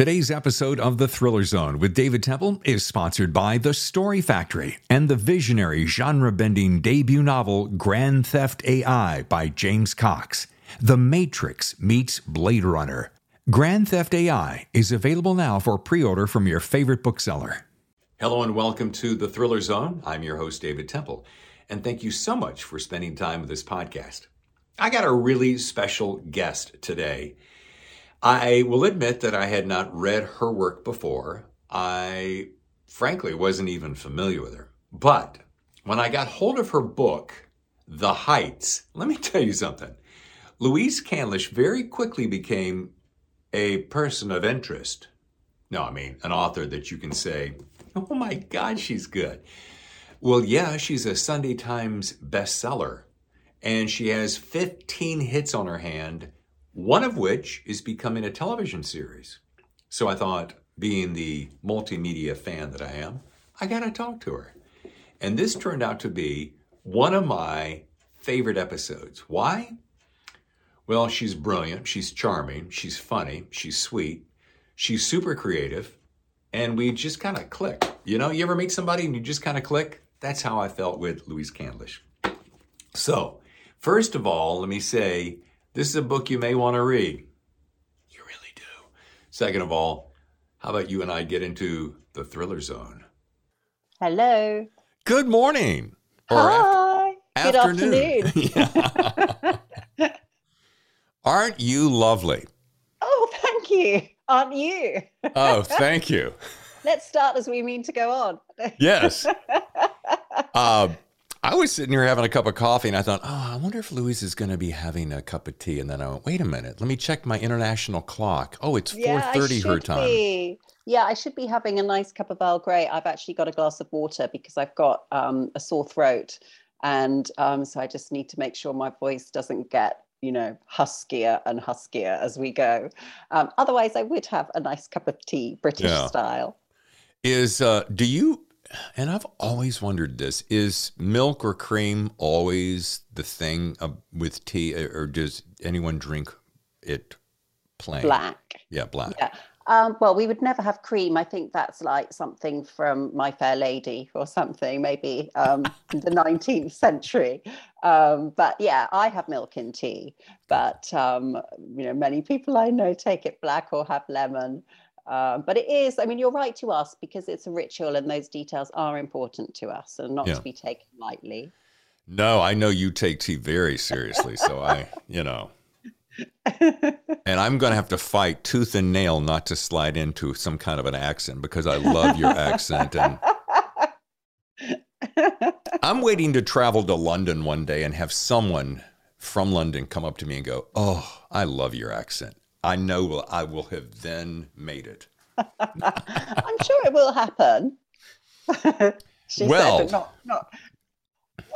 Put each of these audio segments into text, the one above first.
Today's episode of The Thriller Zone with David Temple is sponsored by The Story Factory and the visionary genre bending debut novel Grand Theft AI by James Cox. The Matrix meets Blade Runner. Grand Theft AI is available now for pre order from your favorite bookseller. Hello and welcome to The Thriller Zone. I'm your host, David Temple, and thank you so much for spending time with this podcast. I got a really special guest today. I will admit that I had not read her work before. I frankly wasn't even familiar with her. But when I got hold of her book, The Heights, let me tell you something. Louise Candlish very quickly became a person of interest. No, I mean, an author that you can say, oh my God, she's good. Well, yeah, she's a Sunday Times bestseller, and she has 15 hits on her hand one of which is becoming a television series. So I thought, being the multimedia fan that I am, I got to talk to her. And this turned out to be one of my favorite episodes. Why? Well, she's brilliant, she's charming, she's funny, she's sweet, she's super creative, and we just kind of click. You know, you ever meet somebody and you just kind of click? That's how I felt with Louise Candlish. So, first of all, let me say this is a book you may want to read. You really do. Second of all, how about you and I get into the thriller zone? Hello. Good morning. Hi. Good afternoon. afternoon. Aren't you lovely? Oh, thank you. Aren't you? oh, thank you. Let's start as we mean to go on. yes. Uh, I was sitting here having a cup of coffee and I thought, oh, I wonder if Louise is going to be having a cup of tea. And then I went, wait a minute, let me check my international clock. Oh, it's yeah, 4.30 her time. Be. Yeah, I should be having a nice cup of Earl Grey. I've actually got a glass of water because I've got um, a sore throat. And um, so I just need to make sure my voice doesn't get, you know, huskier and huskier as we go. Um, otherwise, I would have a nice cup of tea, British yeah. style. Is, uh, do you and I've always wondered this: is milk or cream always the thing uh, with tea, or does anyone drink it plain? Black. Yeah, black. Yeah. Um, well, we would never have cream. I think that's like something from My Fair Lady or something, maybe um, the 19th century. Um, but yeah, I have milk in tea. But um, you know, many people I know take it black or have lemon. Um, but it is, I mean, you're right to ask because it's a ritual and those details are important to us and not yeah. to be taken lightly. No, I know you take tea very seriously. So I, you know, and I'm going to have to fight tooth and nail not to slide into some kind of an accent because I love your accent. And I'm waiting to travel to London one day and have someone from London come up to me and go, Oh, I love your accent. I know I will have then made it. I'm sure it will happen. she well, said, but not, not.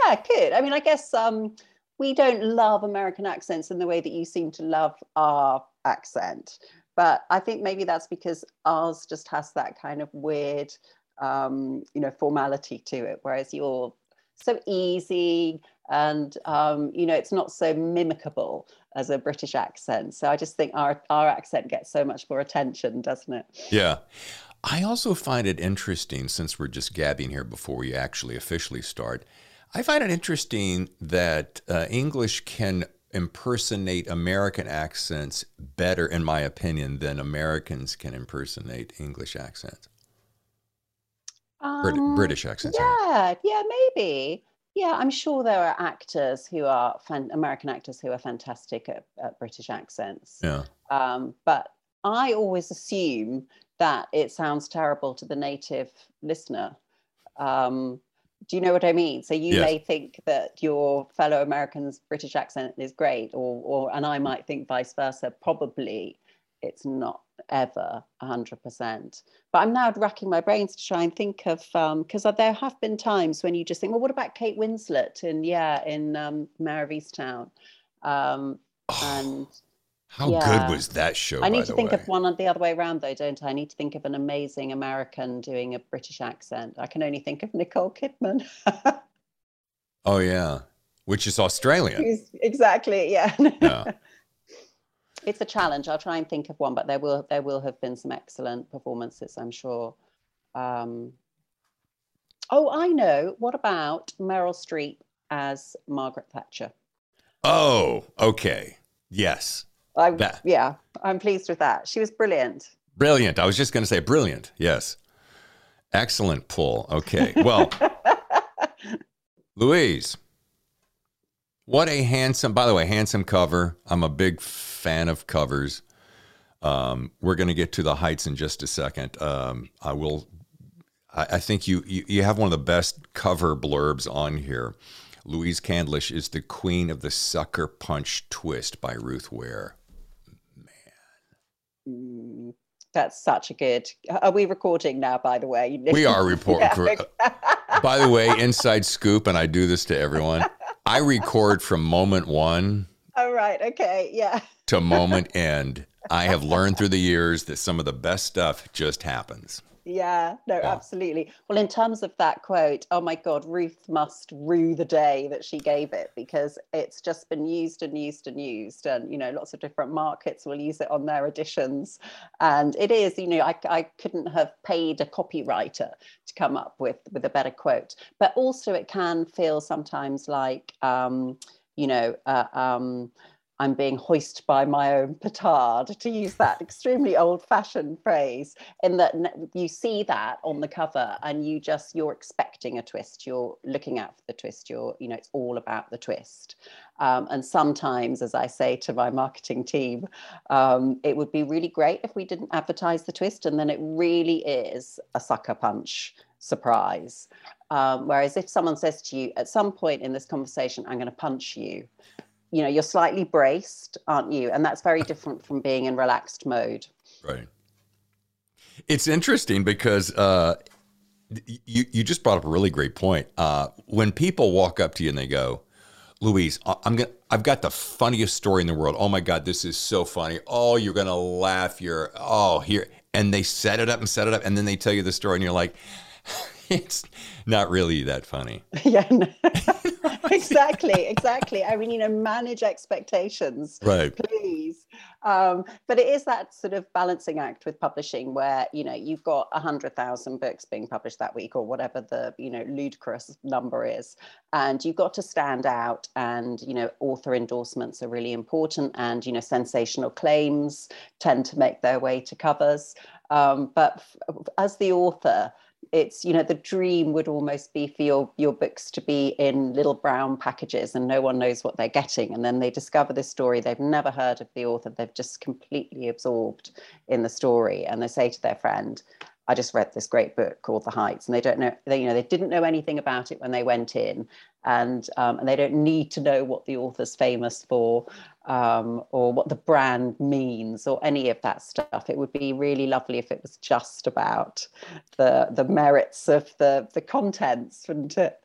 Yeah, good. I mean, I guess um, we don't love American accents in the way that you seem to love our accent. But I think maybe that's because ours just has that kind of weird, um, you know, formality to it, whereas you're so easy and um, you know it's not so mimicable as a british accent. So i just think our our accent gets so much more attention doesn't it? Yeah. I also find it interesting since we're just gabbing here before we actually officially start i find it interesting that uh, english can impersonate american accents better in my opinion than americans can impersonate english accents um, British accent. Yeah, yeah, maybe. Yeah, I'm sure there are actors who are fan- American actors who are fantastic at, at British accents. Yeah. Um, but I always assume that it sounds terrible to the native listener. Um, do you know what I mean? So you yes. may think that your fellow American's British accent is great, or, or and I might think vice versa. Probably, it's not ever 100%. But I'm now racking my brains to try and think of, because um, there have been times when you just think, well, what about Kate Winslet in, yeah, in um, Mare of Easttown? Um, oh, and how yeah. good was that show? I need to think way? of one on the other way around, though, don't I? I need to think of an amazing American doing a British accent. I can only think of Nicole Kidman. oh, yeah. Which is Australian. Exactly, yeah. yeah. It's a challenge. I'll try and think of one, but there will there will have been some excellent performances, I'm sure. Um, oh, I know. What about Meryl Streep as Margaret Thatcher? Oh, okay. Yes. I, that. Yeah, I'm pleased with that. She was brilliant. Brilliant. I was just going to say brilliant. Yes. Excellent pull. Okay. Well, Louise, what a handsome, by the way, handsome cover. I'm a big fan of covers. Um, we're going to get to the heights in just a second. Um, I will, I, I think you, you, you have one of the best cover blurbs on here. Louise Candlish is the queen of the sucker punch twist by Ruth Ware. Man. Mm, that's such a good. Are we recording now, by the way? We are reporting. yeah. by the way, inside scoop, and I do this to everyone. I record from moment one. Oh, right. Okay. Yeah. To moment end. I have learned through the years that some of the best stuff just happens. Yeah, no, yeah. absolutely. Well, in terms of that quote, oh my God, Ruth must rue the day that she gave it because it's just been used and used and used. And, you know, lots of different markets will use it on their editions. And it is, you know, I, I couldn't have paid a copywriter to come up with, with a better quote. But also, it can feel sometimes like, um, you know, uh, um, I'm being hoisted by my own petard, to use that extremely old fashioned phrase, in that you see that on the cover and you just, you're expecting a twist. You're looking out for the twist. You're, you know, it's all about the twist. Um, and sometimes, as I say to my marketing team, um, it would be really great if we didn't advertise the twist and then it really is a sucker punch surprise. Um, whereas if someone says to you at some point in this conversation, I'm going to punch you, you know you're slightly braced aren't you? And that's very different from being in relaxed mode. Right. It's interesting because uh, you you just brought up a really great point. Uh, when people walk up to you and they go louise i'm gonna i've got the funniest story in the world. Oh my god this is so funny. Oh you're gonna laugh. You're oh here and they set it up and set it up and then they tell you the story and you're like it's not really that funny. Yeah, no. exactly, exactly. I mean, you know, manage expectations, right? Please. Um, but it is that sort of balancing act with publishing, where you know you've got a hundred thousand books being published that week, or whatever the you know ludicrous number is, and you've got to stand out. And you know, author endorsements are really important, and you know, sensational claims tend to make their way to covers. Um, but f- as the author, it's you know the dream would almost be for your your books to be in little brown packages and no one knows what they're getting. And then they discover this story they've never heard of the author. They've just completely absorbed in the story. And they say to their friend I just read this great book called The Heights, and they don't know, they, you know, they didn't know anything about it when they went in, and um, and they don't need to know what the author's famous for, um, or what the brand means, or any of that stuff. It would be really lovely if it was just about the the merits of the the contents, wouldn't it?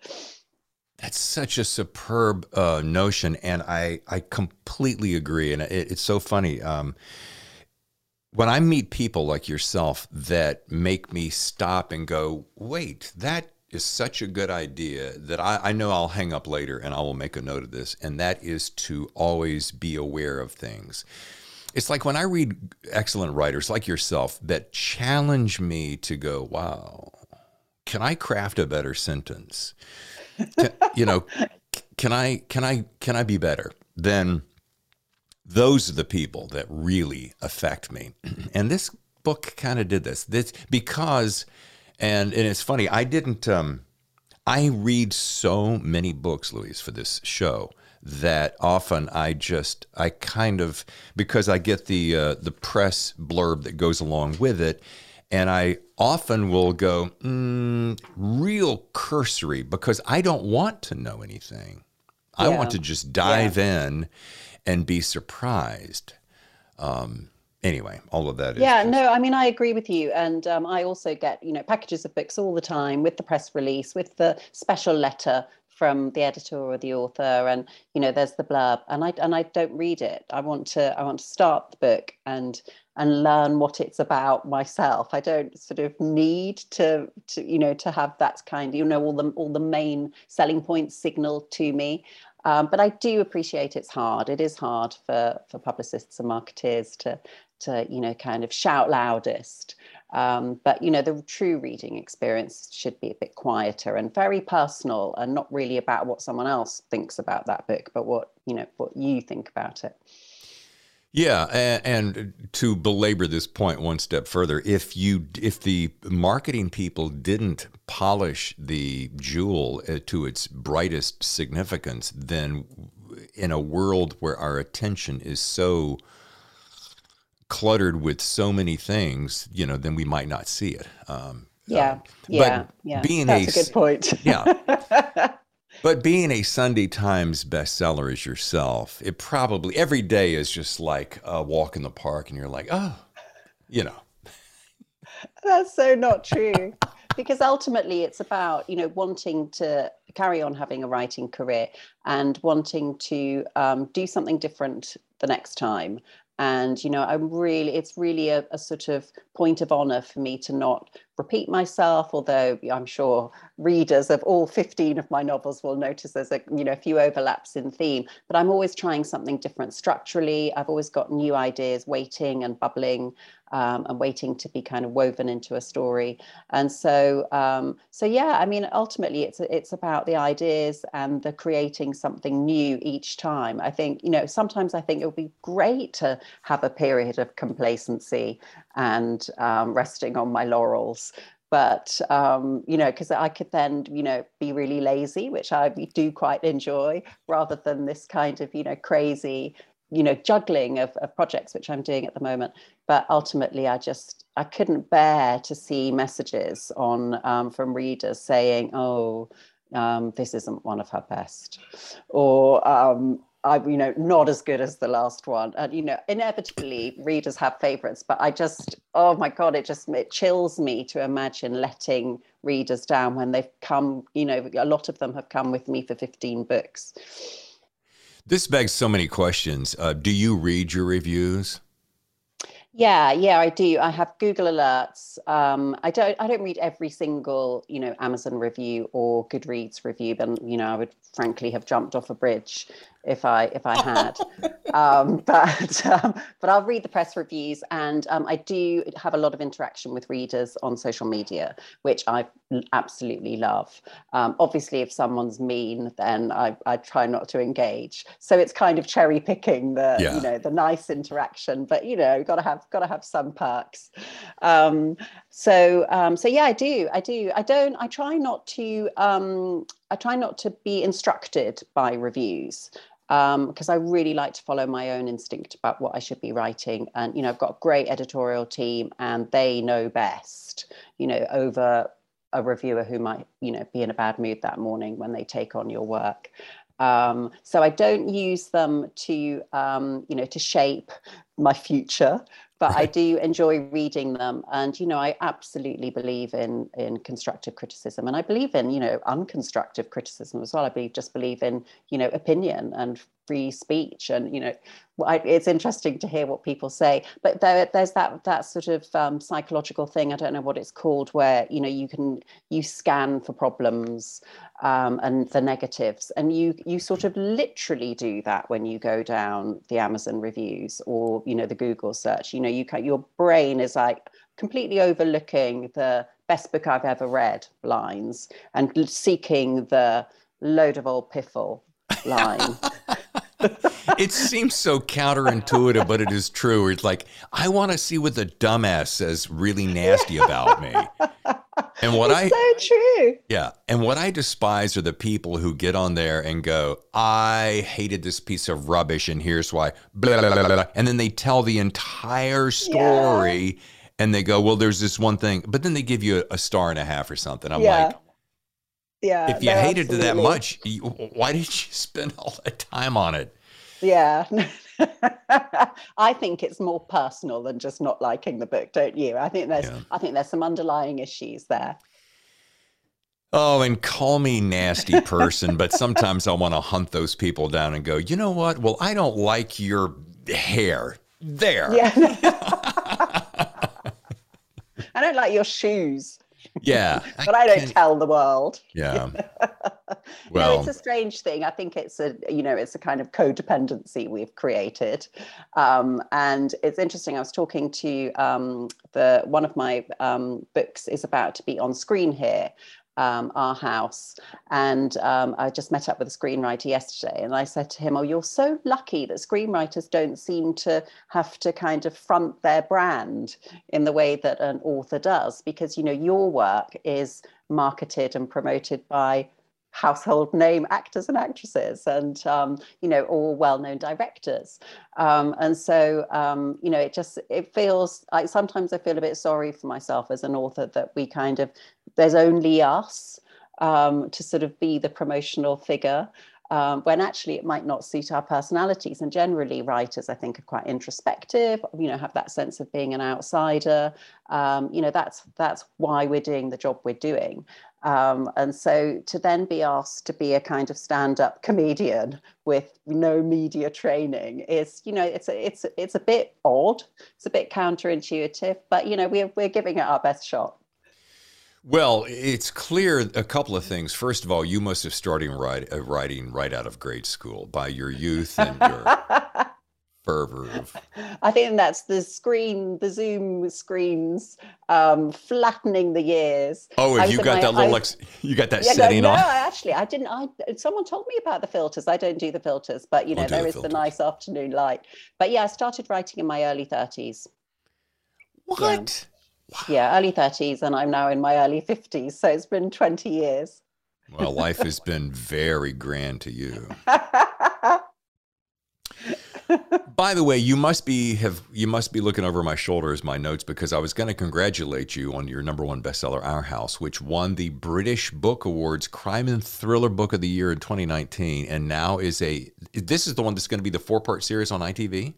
That's such a superb uh, notion, and I I completely agree. And it, it's so funny. Um, when I meet people like yourself that make me stop and go, wait, that is such a good idea that I, I, know I'll hang up later and I will make a note of this. And that is to always be aware of things. It's like when I read excellent writers like yourself that challenge me to go, wow, can I craft a better sentence? Can, you know, can I can I can I be better? Then those are the people that really affect me. And this book kind of did this. This because, and and it's funny. I didn't. Um, I read so many books, Louise, for this show that often I just I kind of because I get the uh, the press blurb that goes along with it, and I often will go mm, real cursory because I don't want to know anything. Yeah. I want to just dive yeah. in and be surprised. Um, anyway, all of that. yeah, just... no, I mean, I agree with you, and um, I also get you know packages of books all the time with the press release, with the special letter from the editor or the author, and you know, there's the blurb, and I and I don't read it. I want to I want to start the book and and learn what it's about myself. I don't sort of need to to you know to have that kind you know all the all the main selling points signaled to me. Um, but I do appreciate it's hard. It is hard for for publicists and marketeers to to you know kind of shout loudest. Um, but you know the true reading experience should be a bit quieter and very personal, and not really about what someone else thinks about that book, but what you know what you think about it. Yeah, and, and, to belabor this point one step further, if you if the marketing people didn't polish the jewel uh, to its brightest significance, then in a world where our attention is so cluttered with so many things, you know, then we might not see it. Um, yeah, um, yeah, yeah. Being That's a, a good point. yeah. But being a Sunday Times bestseller as yourself, it probably every day is just like a walk in the park, and you're like, oh, you know. That's so not true. because ultimately it's about you know wanting to carry on having a writing career and wanting to um, do something different the next time and you know i'm really it's really a, a, sort of point of honor for me to not repeat myself although i'm sure readers of all 15 of my novels will notice there's a you know a few overlaps in theme but i'm always trying something different structurally i've always got new ideas waiting and bubbling um, and waiting to be kind of woven into a story. And so, um, so yeah, I mean, ultimately, it's it's about the ideas and the creating something new each time. I think you know sometimes I think it would be great to have a period of complacency and um, resting on my laurels but um, you know because i could then you know be really lazy which i do quite enjoy rather than this kind of you know crazy you know juggling of, of projects which i'm doing at the moment. But ultimately i just i couldn't bear to see messages on um, from readers saying oh um, this isn't one of her best. Or um, I, you know, not as good as the last one. And, you know, inevitably readers have favorites, but I just, oh my God, it just, it chills me to imagine letting readers down when they've come, you know, a lot of them have come with me for 15 books. This begs so many questions. Uh, do you read your reviews? Yeah, yeah, I do. I have Google alerts. Um, I don't. I don't read every single, you know, Amazon review or Goodreads review. Then, you know, I would frankly have jumped off a bridge if I if I had. um, but um, but I'll read the press reviews, and um, I do have a lot of interaction with readers on social media, which I absolutely love. Um, obviously, if someone's mean, then I, I try not to engage. So it's kind of cherry picking the yeah. you know the nice interaction, but you know, got to have got to have some perks. Um, so um, so yeah, I do, I do. I don't. I try not to. I try not to be instructed by reviews because um, I really like to follow my own instinct about what I should be writing. And, you know, I've got a great editorial team and they know best, you know, over a reviewer who might, you know, be in a bad mood that morning when they take on your work. Um, so I don't use them to, um, you know, to shape my future, but I do enjoy reading them. And, you know, I absolutely believe in, in constructive criticism and I believe in, you know, unconstructive criticism as well. I believe, just believe in, you know, opinion and free speech. And, you know, it's interesting to hear what people say, but there, there's that, that sort of um, psychological thing. I don't know what it's called where, you know, you can, you scan for problems um, and the negatives and you, you sort of literally do that when you go down the Amazon reviews or, you know, the Google search, you know, you can, your brain is like completely overlooking the best book I've ever read lines and seeking the load of old piffle line. It seems so counterintuitive, but it is true. It's like, I want to see what the dumbass says really nasty about me. And what it's I so true. Yeah. And what I despise are the people who get on there and go, I hated this piece of rubbish, and here's why. Blah, blah, blah, and then they tell the entire story yeah. and they go, Well, there's this one thing. But then they give you a, a star and a half or something. I'm yeah. like, yeah. If you hated absolutely. it that much, you, why did you spend all that time on it? Yeah. I think it's more personal than just not liking the book, don't you? I think there's yeah. I think there's some underlying issues there. Oh, and call me nasty person, but sometimes I want to hunt those people down and go, you know what? Well, I don't like your hair. There. Yeah. I don't like your shoes. Yeah. but I, I don't tell the world. Yeah. well, no, it's a strange thing. I think it's a you know it's a kind of codependency we've created, um, and it's interesting. I was talking to um, the one of my um, books is about to be on screen here, um, our house. And um, I just met up with a screenwriter yesterday, and I said to him, "Oh, you're so lucky that screenwriters don't seem to have to kind of front their brand in the way that an author does, because you know your work is marketed and promoted by." Household name actors and actresses and um, you know all well-known directors um, and so um, you know it just it feels like sometimes i feel a bit sorry for myself as an author that we kind of there's only us um, to sort of be the promotional figure um, when actually it might not suit our personalities. And generally, writers, I think, are quite introspective. You know, have that sense of being an outsider. Um, you know, that's that's why we're doing the job we're doing. Um, and so to then be asked to be a kind of stand-up comedian with no media training is, you know, it's a, it's it's a bit odd. It's a bit counterintuitive, but you know, we're we're giving it our best shot. Well, it's clear a couple of things. First of all, you must have started uh, writing right out of grade school by your youth and your I think that's the screen, the Zoom screens um, flattening the years. Oh, have you got my, that little, I, you got that yeah, setting no, on? No, actually, I didn't. I someone told me about the filters. I don't do the filters, but you know, there the is filters. the nice afternoon light. But yeah, I started writing in my early thirties. What? Yeah. Wow. Yeah, early 30s, and I'm now in my early 50s. So it's been 20 years. Well, life has been very grand to you. By the way, you must be have you must be looking over my shoulder as my notes because I was going to congratulate you on your number one bestseller, Our House, which won the British Book Awards Crime and Thriller Book of the Year in 2019, and now is a this is the one that's going to be the four part series on ITV.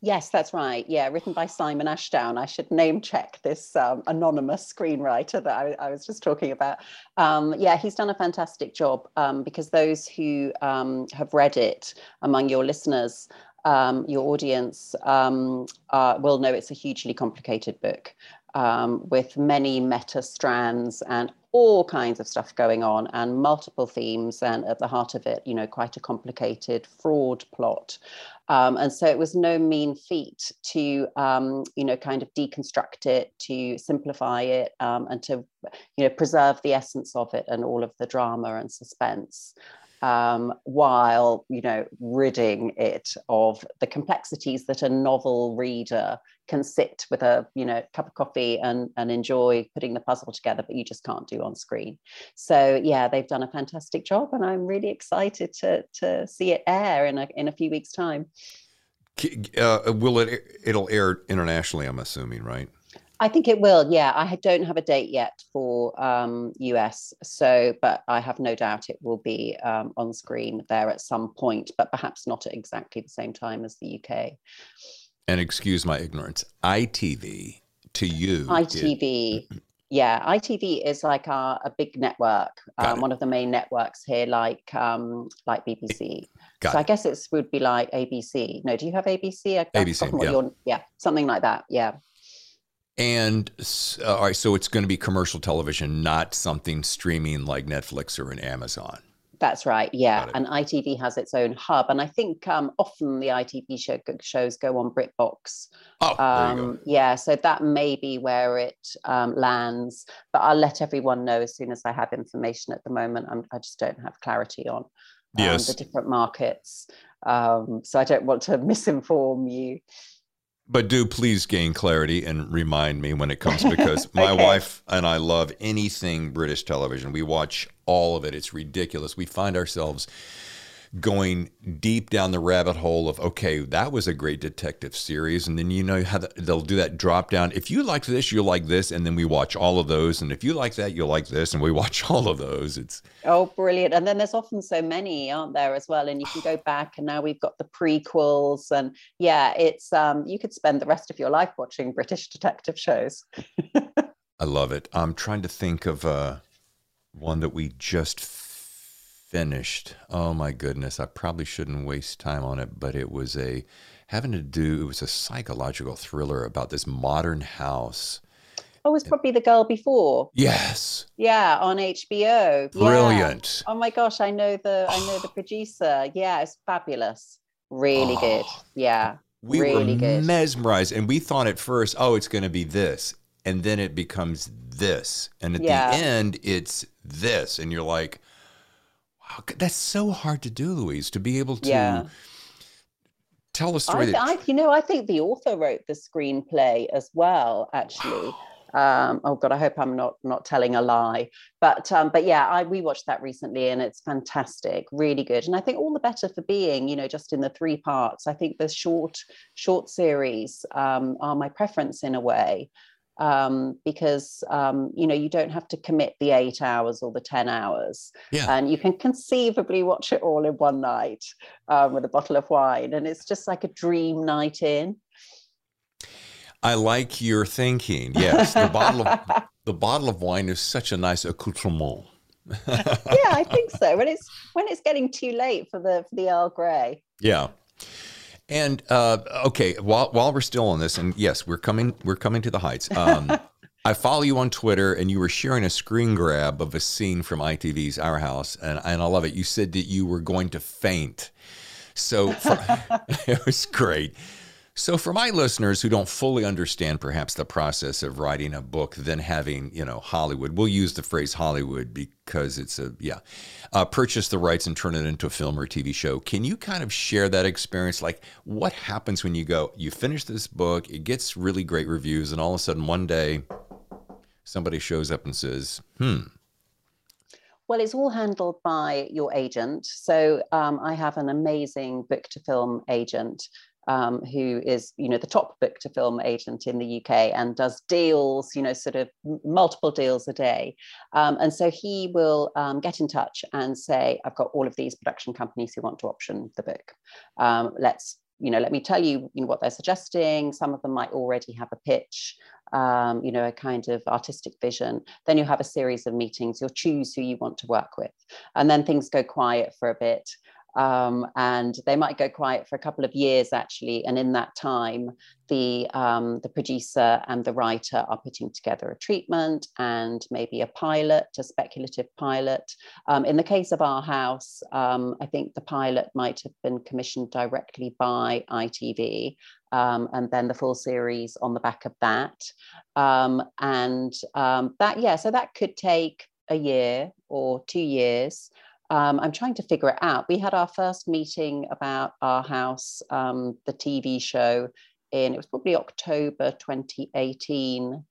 Yes, that's right. Yeah, written by Simon Ashdown. I should name check this um, anonymous screenwriter that I, I, was just talking about. Um, yeah, he's done a fantastic job um, because those who um, have read it among your listeners, um, your audience, um, uh, will know it's a hugely complicated book. with many meta strands and all kinds of stuff going on and multiple themes and at the heart of it you know quite a complicated fraud plot um, and so it was no mean feat to, um, you know, kind of deconstruct it, to simplify it, um, and to, you know, preserve the essence of it and all of the drama and suspense um, while you know ridding it of the complexities that a novel reader can sit with a you know cup of coffee and and enjoy putting the puzzle together, but you just can't do on screen. So yeah, they've done a fantastic job, and I'm really excited to to see it air in a in a few weeks' time. Uh, will it? It'll air internationally, I'm assuming, right? I think it will. Yeah, I don't have a date yet for um, US, so but I have no doubt it will be um, on screen there at some point, but perhaps not at exactly the same time as the UK. And excuse my ignorance, ITV to you. ITV. Is... Yeah, ITV is like our, a big network, um, one of the main networks here, like um, like BBC. Got so it. I guess it would be like ABC. No, do you have ABC? ABC, yeah. yeah, something like that. Yeah. And uh, all right, so it's going to be commercial television, not something streaming like Netflix or an Amazon. That's right, yeah. And ITV has its own hub, and I think um, often the ITV show, shows go on BritBox. Oh, um, yeah. So that may be where it um, lands, but I'll let everyone know as soon as I have information. At the moment, I'm, i just don't have clarity on um, yes. the different markets, um, so I don't want to misinform you. But do please gain clarity and remind me when it comes because my okay. wife and I love anything British television. We watch all of it. It's ridiculous. We find ourselves going deep down the rabbit hole of okay that was a great detective series. And then you know how they'll do that drop down. If you like this you'll like this. And then we watch all of those. And if you like that you'll like this. And we watch all of those. It's oh brilliant. And then there's often so many aren't there as well? And you can go back and now we've got the prequels and yeah it's um you could spend the rest of your life watching british detective shows. I love it. I'm trying to think of uh one that we just finished. Oh my goodness, I probably shouldn't waste time on it, but it was a having to do it was a psychological thriller about this modern house Oh, it was probably the girl before. Yes. Yeah, on HBO. Brilliant. Yeah. Oh my gosh, I know the I know the producer. Yeah, it's fabulous. Really oh, good. Yeah. We really were good. mesmerized, and we thought at first, oh, it's going to be this, and then it becomes this, and at yeah. the end, it's this, and you're like, that's so hard to do, Louise, to be able to. Yeah tell a story. I, that... I, you know, I think the author wrote the screenplay as well. Actually, um, oh god, I hope I'm not not telling a lie. But um, but yeah, I we watched that recently and it's fantastic, really good. And I think all the better for being, you know, just in the three parts. I think the short short series um, are my preference in a way. Um, because um, you know you don't have to commit the eight hours or the ten hours, yeah. and you can conceivably watch it all in one night um, with a bottle of wine, and it's just like a dream night in. I like your thinking. Yes, the bottle of the bottle of wine is such a nice accoutrement. yeah, I think so. When it's when it's getting too late for the for the Earl Grey. Yeah. And uh, okay, while while we're still on this, and yes, we're coming we're coming to the heights. Um, I follow you on Twitter, and you were sharing a screen grab of a scene from ITV's Our House, and and I love it. You said that you were going to faint. So for, it was great. So, for my listeners who don't fully understand perhaps the process of writing a book, then having, you know, Hollywood, we'll use the phrase Hollywood because it's a, yeah, uh, purchase the rights and turn it into a film or TV show. Can you kind of share that experience? Like, what happens when you go, you finish this book, it gets really great reviews, and all of a sudden one day somebody shows up and says, hmm, well, it's all handled by your agent. So um, I have an amazing book to film agent um, who is, you know, the top book to film agent in the UK and does deals, you know, sort of multiple deals a day. Um, and so he will um, get in touch and say, I've got all of these production companies who want to option the book. Um, let's you know, let me tell you, you know, what they're suggesting. Some of them might already have a pitch, um, you know, a kind of artistic vision. Then you have a series of meetings. You'll choose who you want to work with, and then things go quiet for a bit um, and they might go quiet for a couple of years actually and in that time the um, the producer and the writer are putting together a treatment and maybe a pilot a speculative pilot. Um, in the case of our house um, i think the pilot might have been commissioned directly by itv um, and then the full series on the back of that. Um, and that yeah so that could take a year or two years um, I'm trying to figure it out. We had our first meeting about our house, um, the TV show, in it was probably October 2018.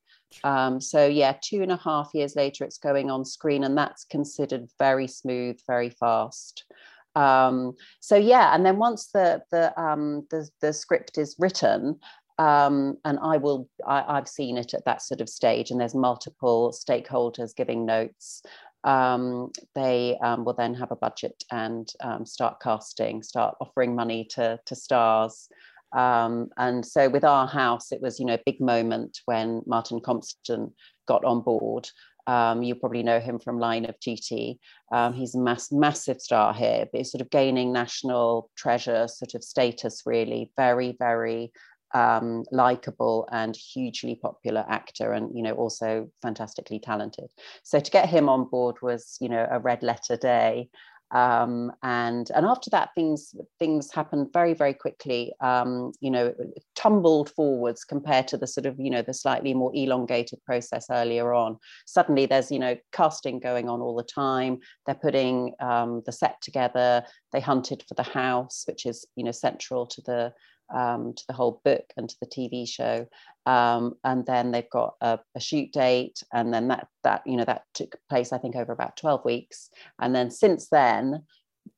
Um, so yeah, two and a half years later, it's going on screen, and that's considered very smooth, very fast. Um, so yeah, and then once the the um, the, the script is written, um, and I will, I, have seen it at that sort of stage, and there's multiple stakeholders giving notes um, they um, will then have a budget and um, start casting, start offering money to, to stars. Um, and so with our house, it was, you know, a big moment when Martin Compston got on board. Um, you probably know him from Line of Duty. Um, he's a mass, massive star here, but he's sort of gaining national treasure sort of status, really. Very, very um, likable and hugely popular actor and you know also fantastically talented. So to get him on board was you know a red letter day. Um, and and after that things things happened very very quickly. Um, you know tumbled forwards compared to the sort of you know the slightly more elongated process earlier on. Suddenly there's you know casting going on all the time. They're putting um, the set together. They hunted for the house which is you know central to the um, to the whole book and to the TV show. Um, and then they've got a, a, shoot date, and then that that you know that took place I think over about twelve weeks. And then since then,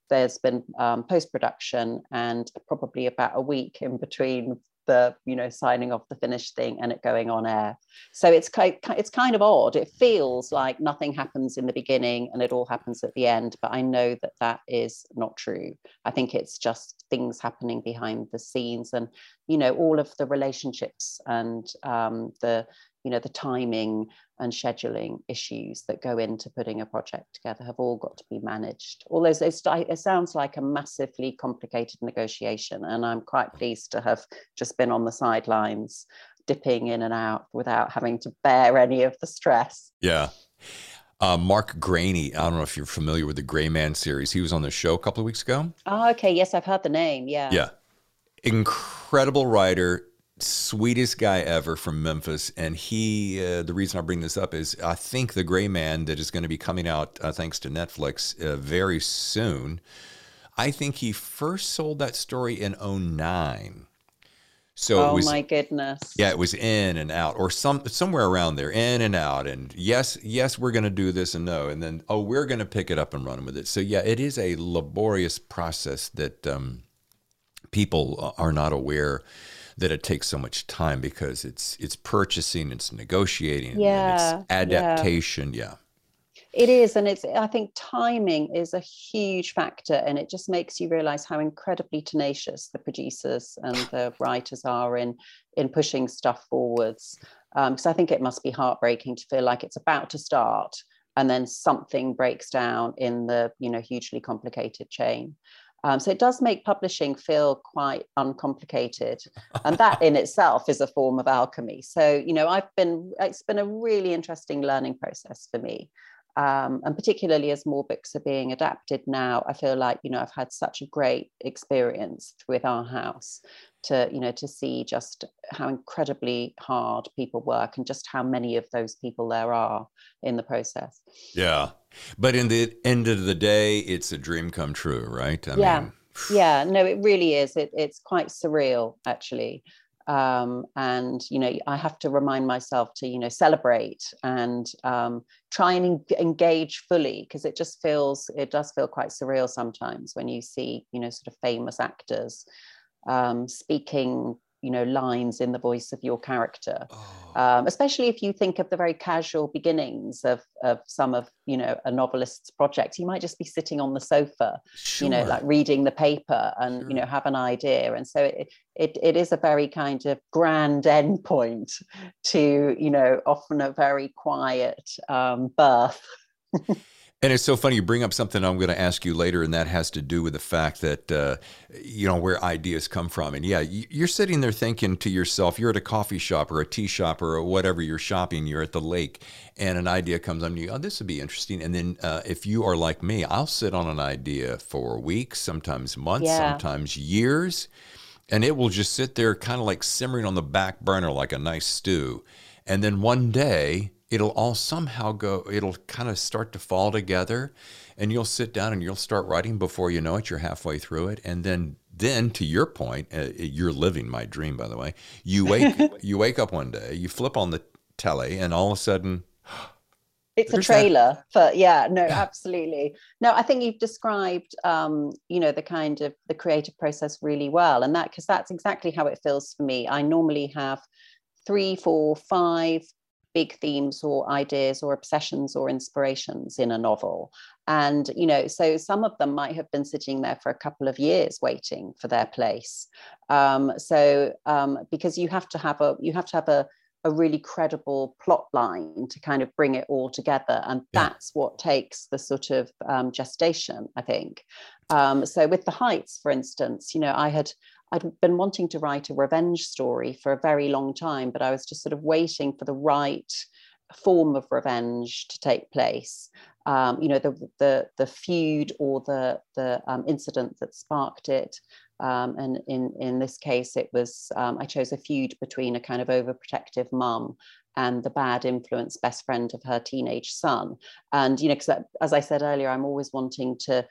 there's been um, post production and probably about a week in between the you know signing off the finished thing and it going on air. So it's it's kind of odd. It feels like nothing happens in the beginning and it all happens at the end but i know that that is not true. I think it's just things happening behind the scenes and you know all of the relationships and um, the you know the timing and scheduling issues that go into putting a project together have all got to be managed all those it sounds like a massively complicated negotiation and i'm quite pleased to have just been on the sidelines dipping in and out without having to bear any of the stress. Yeah. Uh, Mark Greaney, I don't know if you're familiar with the Gray Man series. He was on the show a couple of weeks ago. Oh, okay. Yes, I've heard the name. Yeah. Yeah. Incredible writer, sweetest guy ever from Memphis. And he, uh, the reason I bring this up is I think the Gray Man that is going to be coming out uh, thanks to Netflix uh, very soon. I think he first sold that story in 09. So oh was, my goodness. Yeah, it was in and out, or some somewhere around there, in and out. And yes, yes, we're going to do this, and no, and then oh, we're going to pick it up and run with it. So yeah, it is a laborious process that um, people are not aware that it takes so much time because it's it's purchasing, it's negotiating, yeah, it's adaptation, yeah. yeah. It is, and it's. I think timing is a huge factor, and it just makes you realize how incredibly tenacious the producers and the writers are in in pushing stuff forwards. Because um, I think it must be heartbreaking to feel like it's about to start, and then something breaks down in the you know hugely complicated chain. Um, so it does make publishing feel quite uncomplicated, and that in itself is a form of alchemy. So you know, I've been it's been a really interesting learning process for me. Um, and particularly as more books are being adapted now, I feel like you know I've had such a great experience with our house to you know to see just how incredibly hard people work and just how many of those people there are in the process. Yeah, but in the end of the day, it's a dream come true, right? I yeah, mean... yeah. No, it really is. It, it's quite surreal, actually um, and you know i have to remind myself to you know celebrate and um, try and en- engage fully because it just feels it does feel quite surreal sometimes when you see you know sort of famous actors um, speaking you know lines in the voice of your character oh. um, especially if you think of the very casual beginnings of, of some of you know a novelist's project you might just be sitting on the sofa sure. you know like reading the paper and sure. you know have an idea and so it, it it is a very kind of grand endpoint to you know often a very quiet um, birth And it's so funny you bring up something I'm going to ask you later, and that has to do with the fact that uh, you know where ideas come from. And yeah, you're sitting there thinking to yourself, you're at a coffee shop or a tea shop or whatever you're shopping, you're at the lake, and an idea comes on you. Oh, this would be interesting. And then uh, if you are like me, I'll sit on an idea for weeks, sometimes months, yeah. sometimes years, and it will just sit there, kind of like simmering on the back burner like a nice stew. And then one day it'll all somehow go, it'll kind of start to fall together. And you'll sit down and you'll start writing before you know it. You're halfway through it. And then, then to your point, uh, you're living my dream, by the way. You wake, you wake up one day, you flip on the telly, and all of a sudden, it's a trailer that. for yeah no yeah. absolutely no i think you've described um you know the kind of the creative process really well and that because that's exactly how it feels for me i normally have three four five big themes or ideas or obsessions or inspirations in a novel. And you know so some of them might have been sitting there for a couple of years waiting for their place. Um, so um, because you have to have a you have to have a a really credible plot line to kind of bring it all together. And yeah. that's what takes the sort of um, gestation i think. Um, so with the heights for instance you know i had I'd been wanting to write a revenge story for a very long time, but I was just sort of waiting for the right form of revenge to take place. Um, you know, the, the the feud or the the um, incident that sparked it. Um, and in in this case, it was um, I chose a feud between a kind of overprotective mum and the bad influence best friend of her teenage son. And you know, because as I said earlier, I'm always wanting to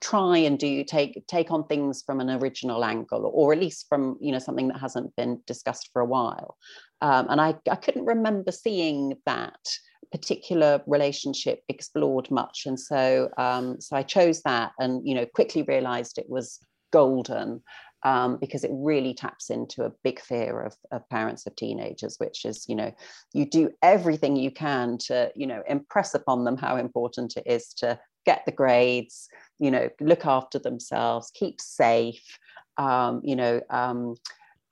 try and do take take on things from an original angle or at least from you know something that hasn't been discussed for a while. Um, and I, I couldn't remember seeing that particular relationship explored much. And so um, so I chose that and you know quickly realized it was golden um, because it really taps into a big fear of, of, parents of teenagers, which is, you know, you do everything you can to, you know, impress upon them how important it is to get the grades, you know, look after themselves, keep safe, um, you know, um,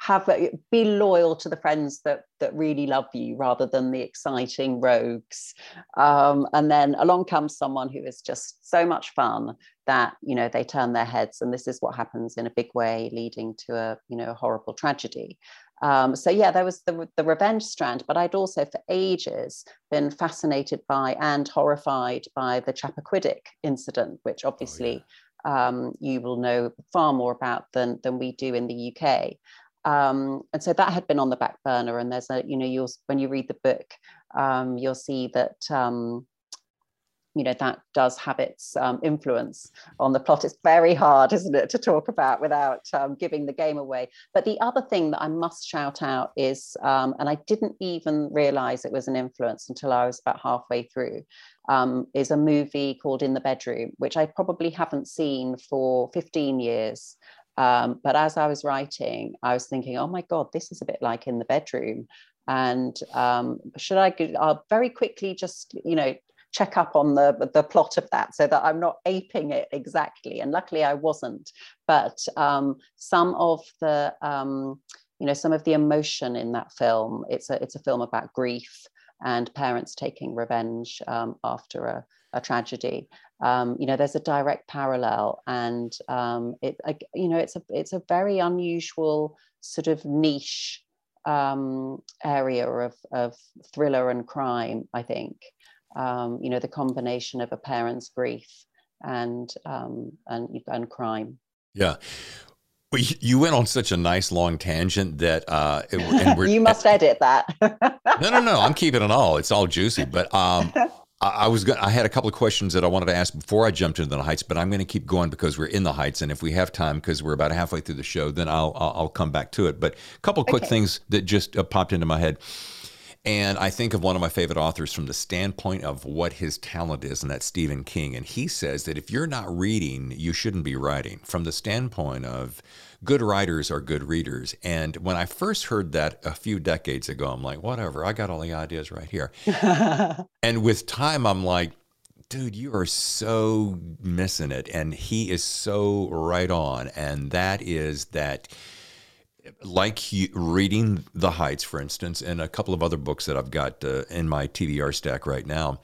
have be loyal to the friends that that really love you rather than the exciting rogues. Um, and then along comes someone who is just so much fun that you know they turn their heads and this is what happens in a big way leading to a you know horrible tragedy Um, so yeah, there was the, the revenge strand, but I'd also for ages been fascinated by and horrified by the Chappaquiddick incident, which obviously oh, yeah. um, you will know far more about than, than we do in the UK. Um, and so that had been on the back burner. And there's a, you know, you'll when you read the book, um, you'll see that um, you know that does have its um, influence on the plot. It's very hard, isn't it, to talk about without um, giving the game away. But the other thing that I must shout out is, um, and I didn't even realize it was an influence until I was about halfway through, um, is a movie called In the Bedroom, which I probably haven't seen for 15 years. Um, but as I was writing, I was thinking, oh my God, this is a bit like in the bedroom. And um, should I? I'll very quickly just, you know, check up on the, the plot of that so that I'm not aping it exactly. And luckily I wasn't. But um, some of the, um, you know, some of the emotion in that film, it's a, it's a film about grief and parents taking revenge um, after a, a tragedy. Um, you know, there's a direct parallel, and um, it, you know, it's a it's a very unusual sort of niche um, area of, of thriller and crime. I think, um, you know, the combination of a parent's grief and um, and and crime. Yeah. Well, you went on such a nice long tangent that uh, you must edit that. no, no, no. I'm keeping it all. It's all juicy. But um, I, I was I had a couple of questions that I wanted to ask before I jumped into the heights, but I'm going to keep going because we're in the heights, and if we have time, because we're about halfway through the show, then I'll I'll, I'll come back to it. But a couple quick okay. things that just uh, popped into my head. And I think of one of my favorite authors from the standpoint of what his talent is, and that's Stephen King. And he says that if you're not reading, you shouldn't be writing. From the standpoint of good writers are good readers. And when I first heard that a few decades ago, I'm like, whatever, I got all the ideas right here. and with time, I'm like, dude, you are so missing it. And he is so right on. And that is that like reading The Heights, for instance, and a couple of other books that I've got uh, in my TBR stack right now,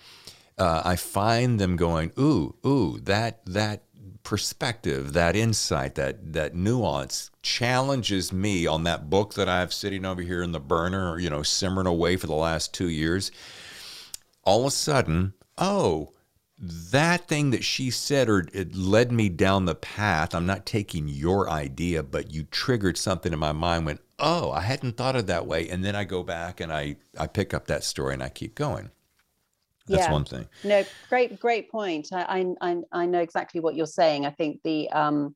uh, I find them going, ooh, ooh, that that perspective, that insight, that that nuance challenges me on that book that I have sitting over here in the burner, you know, simmering away for the last two years. All of a sudden, oh, that thing that she said or it led me down the path i'm not taking your idea but you triggered something in my mind when oh i hadn't thought of that way and then i go back and i i pick up that story and i keep going that's yeah. one thing no great great point I, I i know exactly what you're saying i think the um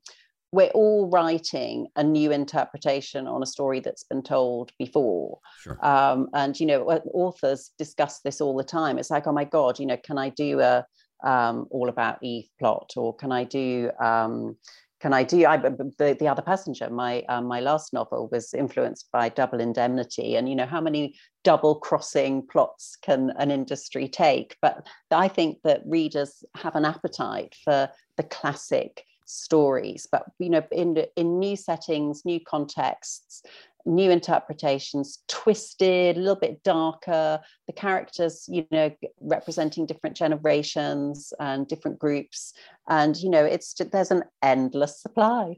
we're all writing a new interpretation on a story that's been told before. Sure. Um, and, you know, authors discuss this all the time. It's like, oh my God, you know, can I do a, um, all about Eve plot, or can I do um, can I do I, the, the other passenger? My um, my last novel was influenced by Double Indemnity, and you know how many double crossing plots can an industry take? But I think that readers have an appetite for the classic stories, but you know in in new settings, new contexts, new interpretations, twisted, a little bit darker. The characters, you know, representing different generations and different groups, and you know, it's there's an endless supply.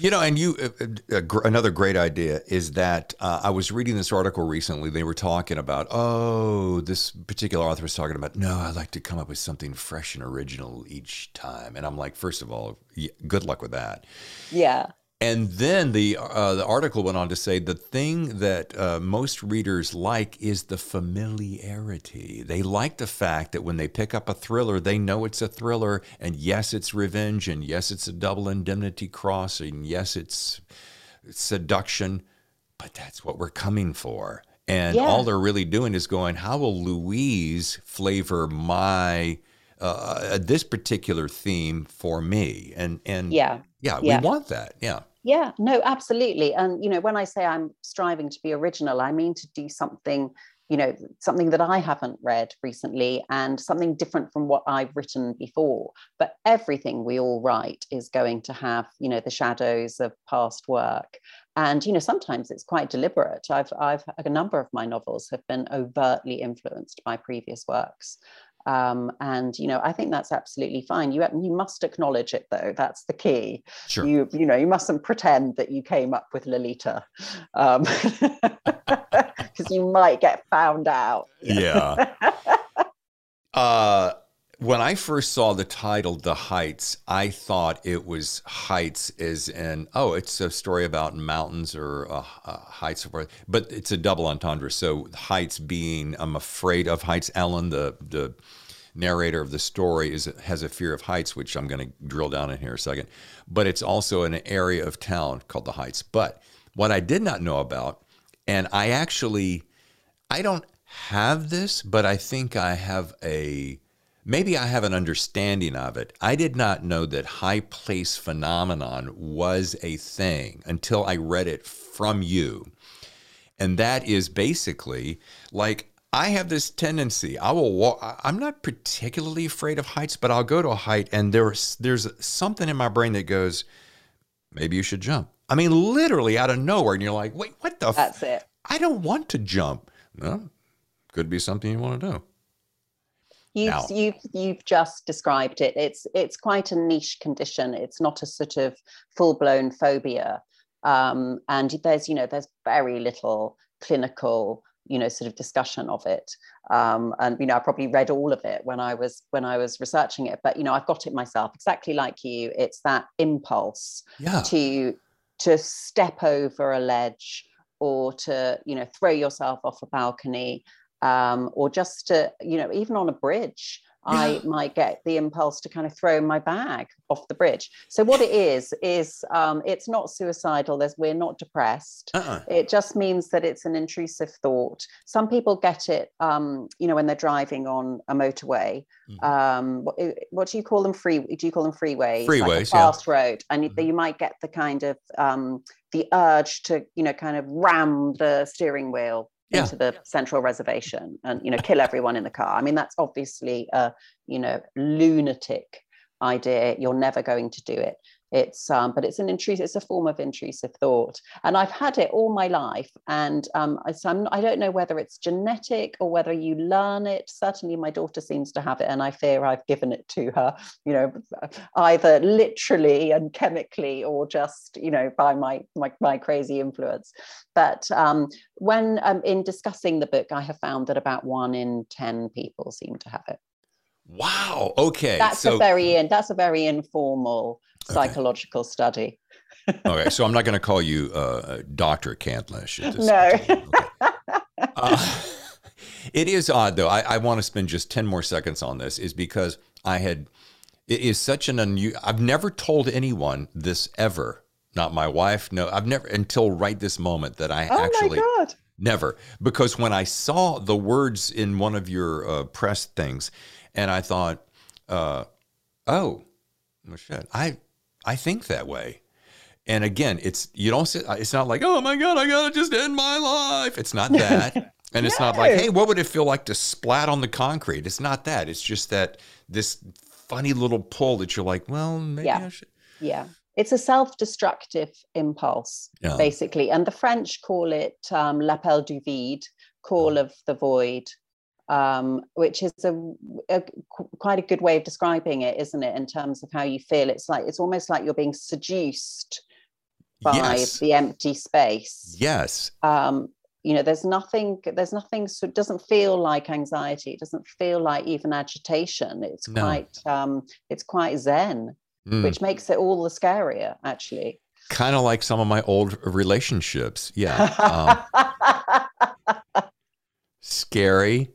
You know, and you uh, uh, uh another great idea is that uh, I was reading this article recently. They were talking about, oh, this particular author was talking about, no, I like to come up with something fresh and original each time. And I'm like, first of all, good luck with that. Yeah. And then the uh, the article went on to say the thing that uh, most readers like is the familiarity. They like the fact that when they pick up a thriller, they know it's a thriller, and yes, it's revenge, and yes, it's a double indemnity cross, and yes, it's seduction, but that's what we're coming for. And yeah. all they're really doing is going, how will Louise flavor my uh, this particular theme for me? And and yeah, yeah, yeah. we want that. Yeah. Yeah, no, absolutely. And, you know, when I say I'm striving to be original, I mean to do something, you know, something that I haven't read recently and something different from what I've written before. But everything we all write is going to have, you know, the shadows of past work. And, you know, sometimes it's quite deliberate. I've, I've, a number of my novels have been overtly influenced by previous works. Um, and you know, I think that's absolutely fine. You you must acknowledge it though. That's the key. Sure. You you know you mustn't pretend that you came up with Lolita, because um, you might get found out. Yeah. uh, when I first saw the title "The Heights," I thought it was heights, as in oh, it's a story about mountains or uh, uh, heights, but it's a double entendre. So heights being, I'm afraid of heights. Ellen, the the narrator of the story, is has a fear of heights, which I'm going to drill down in here a second. But it's also an area of town called the Heights. But what I did not know about, and I actually, I don't have this, but I think I have a maybe I have an understanding of it. I did not know that high place phenomenon was a thing until I read it from you. And that is basically like I have this tendency. I will walk. I'm not particularly afraid of heights, but I'll go to a height and there's there's something in my brain that goes, maybe you should jump. I mean, literally out of nowhere, and you're like, wait, what the? That's f- it. I don't want to jump. No, could be something you want to do. You've, now. you've you've just described it. It's it's quite a niche condition. It's not a sort of full blown phobia, um, and there's you know there's very little clinical you know sort of discussion of it. Um, and you know I probably read all of it when I was when I was researching it. But you know I've got it myself exactly like you. It's that impulse yeah. to to step over a ledge or to you know throw yourself off a balcony um, or just to, you know, even on a bridge, I might get the impulse to kind of throw my bag off the bridge. So what it is is um, it's not suicidal. There's we're not depressed. Uh-uh. It just means that it's an intrusive thought. Some people get it, um, you know, when they're driving on a motorway. Mm-hmm. Um, what, what, do you call them? Free? Do you call them freeways? Freeways, like fast yeah. road, and mm-hmm. you might get the kind of um, the urge to, you know, kind of ram the steering wheel yeah. into the central reservation and you know kill everyone in the car. I mean that's obviously a you know lunatic idea. You're never going to do it it's um, but it's an intrusive it's a form of intrusive thought. And i've had it all my life. And um, I, so I'm, i don't know whether it's genetic or whether you learn it. Certainly my daughter seems to have it and i fear i've given it to her you know either literally and chemically or just you know by my my, my crazy influence. But um, when um, in discussing the book i have found that about one in 10 people seem to have it Wow. Okay. That's so, a very in, that's a very informal psychological okay. study. okay, so I'm not going to call you uh, Doctor Candlish. No. uh, it is odd though. I, I want to spend just ten more seconds on this, is because I had. It is such an unusual. I've never told anyone this ever. Not my wife. No, I've never until right this moment that I oh actually. Oh my god. Never, because when I saw the words in one of your uh, press things, and I thought, uh, oh, well, shit, I I think that way. And again, it's you don't sit, it's not like, oh my God, I gotta just end my life. It's not that. And it's not like, hey, what would it feel like to splat on the concrete? It's not that. It's just that this funny little pull that you're like, well, maybe yeah. I should. Yeah. It's a self destructive impulse, yeah. basically. And the French call it um, l'appel du vide, call oh. of the void um, which is a, a, quite a good way of describing it, isn't it? In terms of how you feel, it's like it's almost like you're being seduced by yes. the empty space. Yes. Um, you know, there's nothing. There's nothing. So it doesn't feel like anxiety. It doesn't feel like even agitation. It's no. quite. Um, it's quite zen, mm. which makes it all the scarier, actually. Kind of like some of my old relationships. Yeah. Um, scary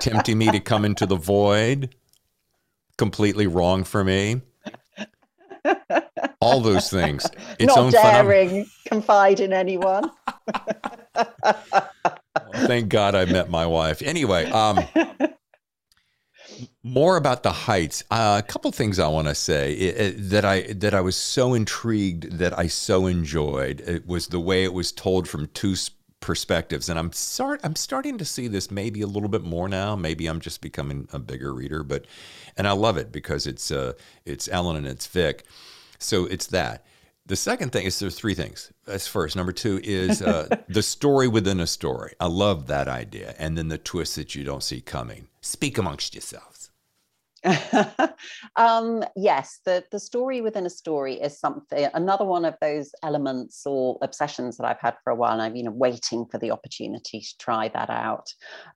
tempting me to come into the void, completely wrong for me. All those things. Its Not daring phenom- confide in anyone. well, thank God I met my wife. Anyway, um, more about the heights. Uh, a couple things I want to say it, it, that I that I was so intrigued that I so enjoyed. It was the way it was told from two perspectives and i'm start i'm starting to see this maybe a little bit more now maybe i'm just becoming a bigger reader but and i love it because it's uh it's ellen and it's vic so it's that The second thing is there's three things. That's first. Number two is uh, the story within a story. I love that idea. And then the twist that you don't see coming. Speak amongst yourselves. um, yes, the, the story within a story is something, another one of those elements or obsessions that I've had for a while. And I've been waiting for the opportunity to try that out.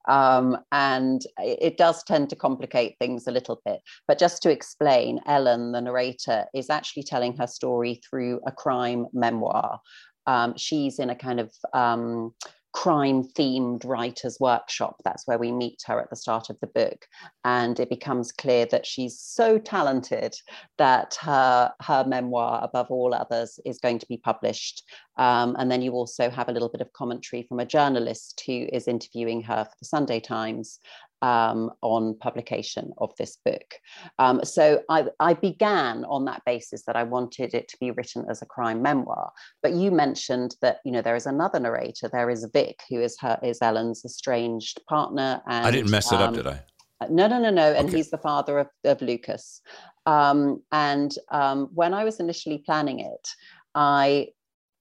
Um, and it, it does tend to complicate things a little bit. But just to explain, Ellen, the narrator, is actually telling her story through a crime memoir. Um, she's in a kind of um, crime themed writers workshop. That's where we meet her at the start of the book. And it becomes clear that she's so talented that her her memoir above all others is going to be published. Um, and then you also have a little bit of commentary from a journalist who is interviewing her for the sunday times um, on publication of this book. Um, so I, I, began on that basis that I wanted it to be written as a crime memoir. But you mentioned that you know there is another narrator. There is Vic, who is her is Ellen's estranged partner. And I didn't mess it um, up, did I? No, no, no, no. And okay. he's the father of, of Lucas. Um, and um, when I was initially planning it, I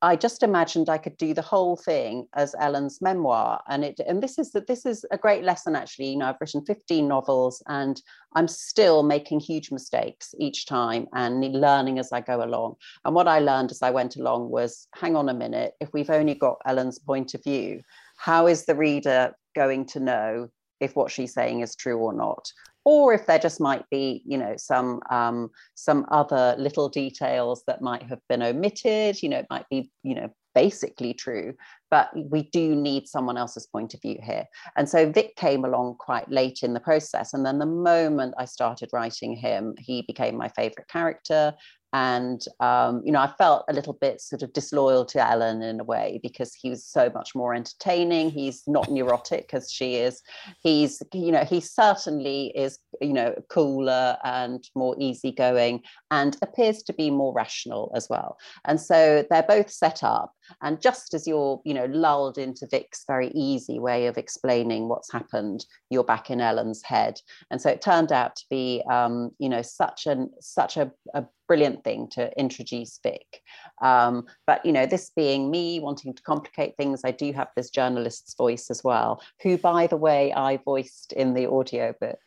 I just imagined I could do the whole thing as Ellen's memoir, and it and this is that this is a great lesson actually. You know, I've written 15 novels, and I'm still making huge mistakes each time and learning as I go along. And what I learned as I went along was, hang on a minute, if we've only got Ellen's point of view, how is the reader going to know if what she's saying is true or not? Or if there just might be, you know, some um, some other little details that might have been omitted. You know, it might be, you know, basically true, but we do need someone else's point of view here. And so Vic came along quite late in the process. And then the moment I started writing him, he became my favorite character and um, you know i felt a little bit sort of disloyal to ellen in a way because he was so much more entertaining he's not neurotic as she is he's you know he certainly is you know cooler and more easygoing and appears to be more rational as well and so they're both set up and just as you're you know lulled into vic's very easy way of explaining what's happened you're back in ellen's head. And so it turned out to be um, you know such an such a, a brilliant thing to introduce Vic. Um, but you know, this being me wanting to complicate things, I do have this journalist's voice as well, who, by the way, I voiced in the audiobook.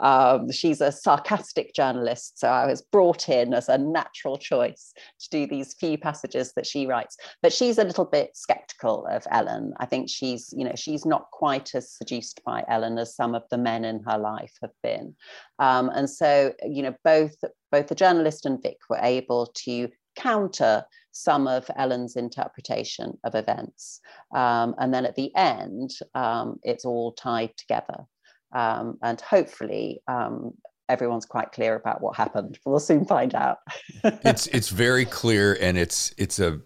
Um, she's a sarcastic journalist, so I was brought in as a natural choice to do these few passages that she writes. But she's a little bit skeptical of Ellen. I think she's, you know, she's not quite as seduced by Ellen as some of the men in her life have been. Um, and so, you know, both both the journalist and Vic were able to counter some of Ellen's interpretation of events. Um, and then at the end, um, it's all tied together. Um, and hopefully, um, everyone's quite clear about what happened. We'll soon find out. it's it's very clear, and it's it's a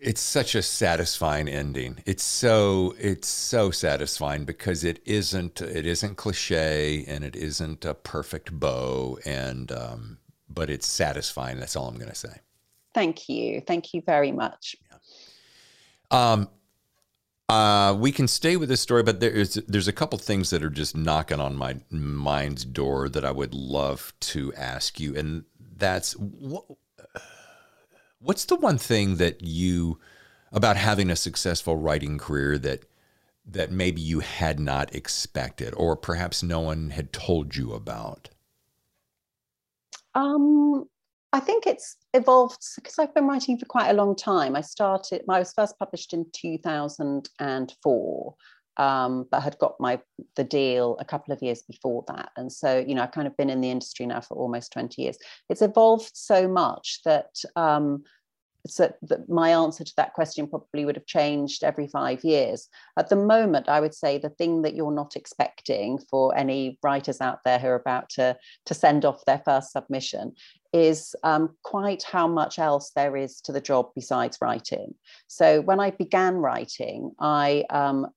it's such a satisfying ending. It's so it's so satisfying because it isn't it isn't cliche and it isn't a perfect bow and um, but it's satisfying. That's all I'm going to say. Thank you. Thank you very much. Yeah. Um, uh, we can stay with this story, but there's there's a couple things that are just knocking on my mind's door that I would love to ask you, and that's what what's the one thing that you about having a successful writing career that that maybe you had not expected, or perhaps no one had told you about. Um, I think it's evolved because I've been writing for quite a long time. I started, I was first published in 2004, um, but had got my the deal a couple of years before that. And so, you know, I've kind of been in the industry now for almost 20 years. It's evolved so much that um, so that my answer to that question probably would have changed every five years. At the moment, I would say the thing that you're not expecting for any writers out there who are about to, to send off their first submission is um, quite how much else there is to the job besides writing. So when I began writing, I um,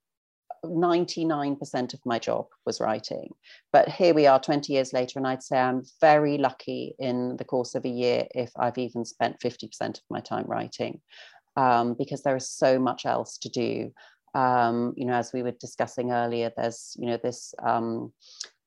99% of my job was writing. But here we are 20 years later, and I'd say I'm very lucky in the course of a year if I've even spent 50% of my time writing, um, because there is so much else to do. Um, you know, as we were discussing earlier, there's, you know, this. Um,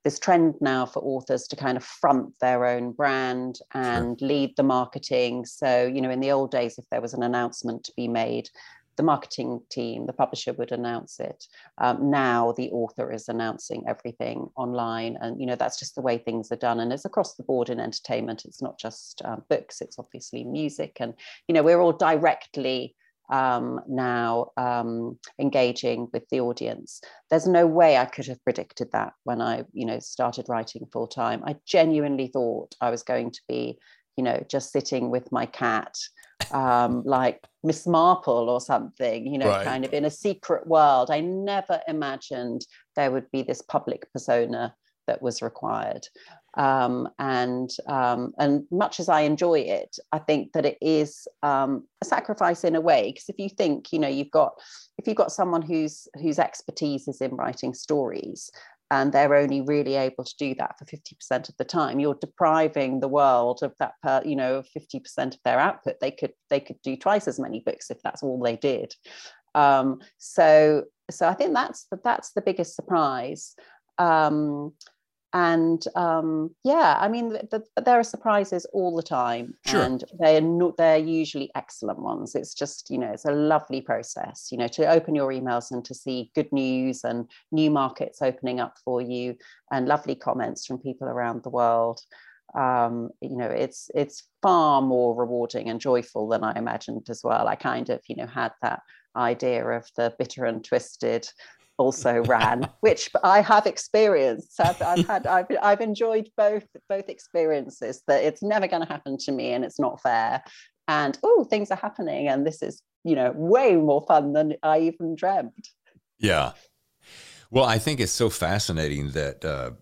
this trend now for authors to kind of front their own brand and sure. lead the marketing. So, you know, in the old days, if there was an announcement to be made, the marketing team, the publisher would announce it. Um, now the author is announcing everything online, and you know that's just the way things are done. And it's across the board in entertainment. It's not just um, books; it's obviously music, and you know we're all directly um, now um, engaging with the audience. There's no way I could have predicted that when I, you know, started writing full time. I genuinely thought I was going to be, you know, just sitting with my cat, um, like Miss Marple or something, you know, right. kind of in a secret world. I never imagined there would be this public persona that was required. Um, and um, and much as I enjoy it, I think that it is um, a sacrifice in a way. Because if you think, you know, you've got if you've got someone whose whose expertise is in writing stories, and they're only really able to do that for 50% of the time. You're depriving the world of that per, you know 50% of their output. They could they could do twice as many books if that's all they did. Um, so so i think that's the, that's the biggest surprise. Um, and um, yeah, I mean, the, the, there are surprises all the time, sure. and they're not, they're usually excellent ones. It's just you know, it's a lovely process, you know, to open your emails and to see good news and new markets opening up for you, and lovely comments from people around the world. Um, you know, it's it's far more rewarding and joyful than I imagined as well. I kind of you know had that idea of the bitter and twisted also ran, which I have experienced. I've, I've had, I've, I've enjoyed both both experiences. That it's never going to happen to me, and it's not fair. And oh, things are happening, and this is you know way more fun than I even dreamt. Yeah. Well, I think it's so fascinating that uh,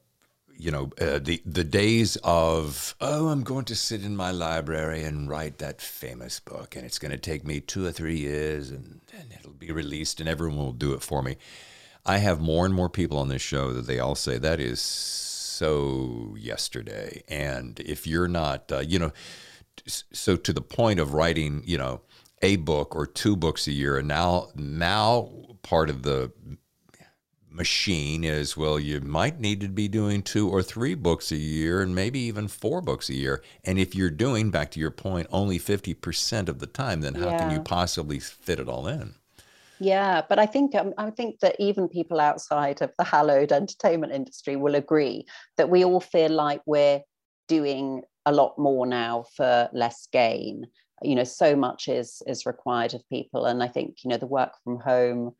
you know uh, the the days of oh, I'm going to sit in my library and write that famous book, and it's going to take me two or three years, and, and it'll be released, and everyone will do it for me I have more and more people on this show that they all say that is so yesterday. And if you're not, uh, you know, so to the point of writing, you know, a book or two books a year, and now now part of the machine is well you might need to be doing two or three books a year and maybe even four books a year and if you're doing back to your point only 50% of the time then how yeah. can you possibly fit it all in yeah, but I think um, I think that even people outside of the hallowed entertainment industry will agree that we all feel like we're doing a lot more now for less gain. You know, so much is is required of people, and I think you know the work from home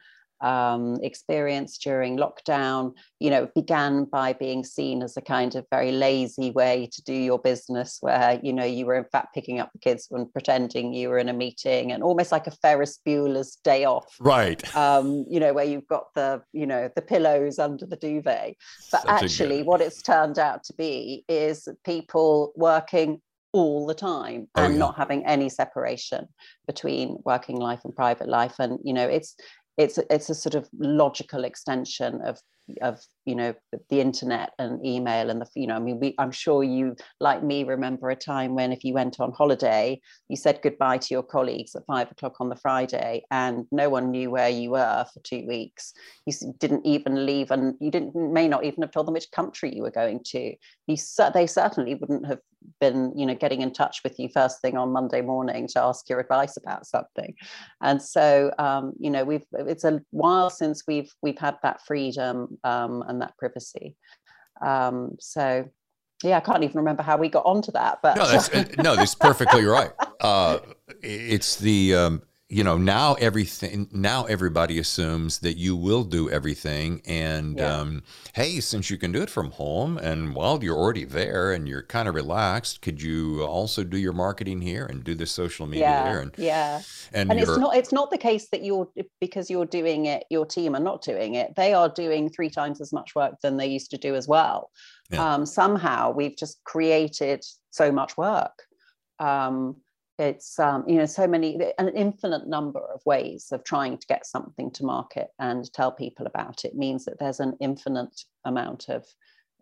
um, experience during lockdown, you know, began by being seen as a kind of very lazy way to do your business, where you know you were in fact picking up the kids and pretending you were in a meeting, and almost like a Ferris Bueller's day off, right? Um, you know, where you've got the you know the pillows under the duvet, but Such actually, what it's turned out to be is people working all the time oh, and yeah. not having any separation between working life and private life and you know it's it's it's a sort of logical extension of of you know the internet and email and the you know i mean we, i'm sure you like me remember a time when if you went on holiday you said goodbye to your colleagues at five o'clock on the friday and no one knew where you were for two weeks. You didn't even leave and you didn't may not even have told them which country you were going to. You they certainly wouldn't have been you know getting in touch with you first thing on monday morning to ask your advice about something. And so um, you know we've it's a while since we've we've had that freedom um, and that privacy. Um, so yeah, I can't even remember how we got onto that, but no, that's, uh, no, that's perfectly right. Uh, it's the um, you know now everything now everybody assumes that you will do everything and yeah. um, hey since you can do it from home and while you're already there and you're kind of relaxed could you also do your marketing here and do the social media yeah, there and yeah and, and it's not it's not the case that you're because you're doing it your team are not doing it they are doing three times as much work than they used to do as well yeah. um, somehow we've just created so much work um, it's um, you know so many an infinite number of ways of trying to get something to market and tell people about it means that there's an infinite amount of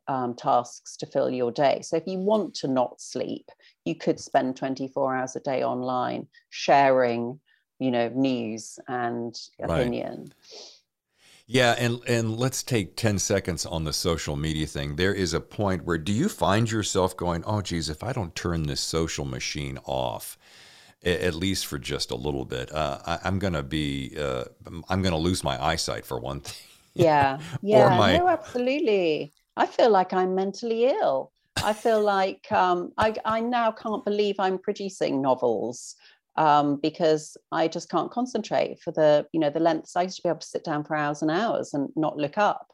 um, tasks to fill your day so if you want to not sleep you could spend 24 hours a day online sharing you know news and opinion right. Yeah, and and let's take 10 seconds on the social media thing. There is a point where do you find yourself going, "Oh geez, if I don't turn this social machine off, at least for just a little bit, uh, I, am going to be, uh, I'm going to lose my eyesight for one thing." Yeah, yeah, my... no, absolutely. I feel like I'm mentally ill. I feel like um, I, I now can't believe I'm producing novels um, because I just can't concentrate for the you know the lengths. I used to be able to sit down for hours and hours and not look up.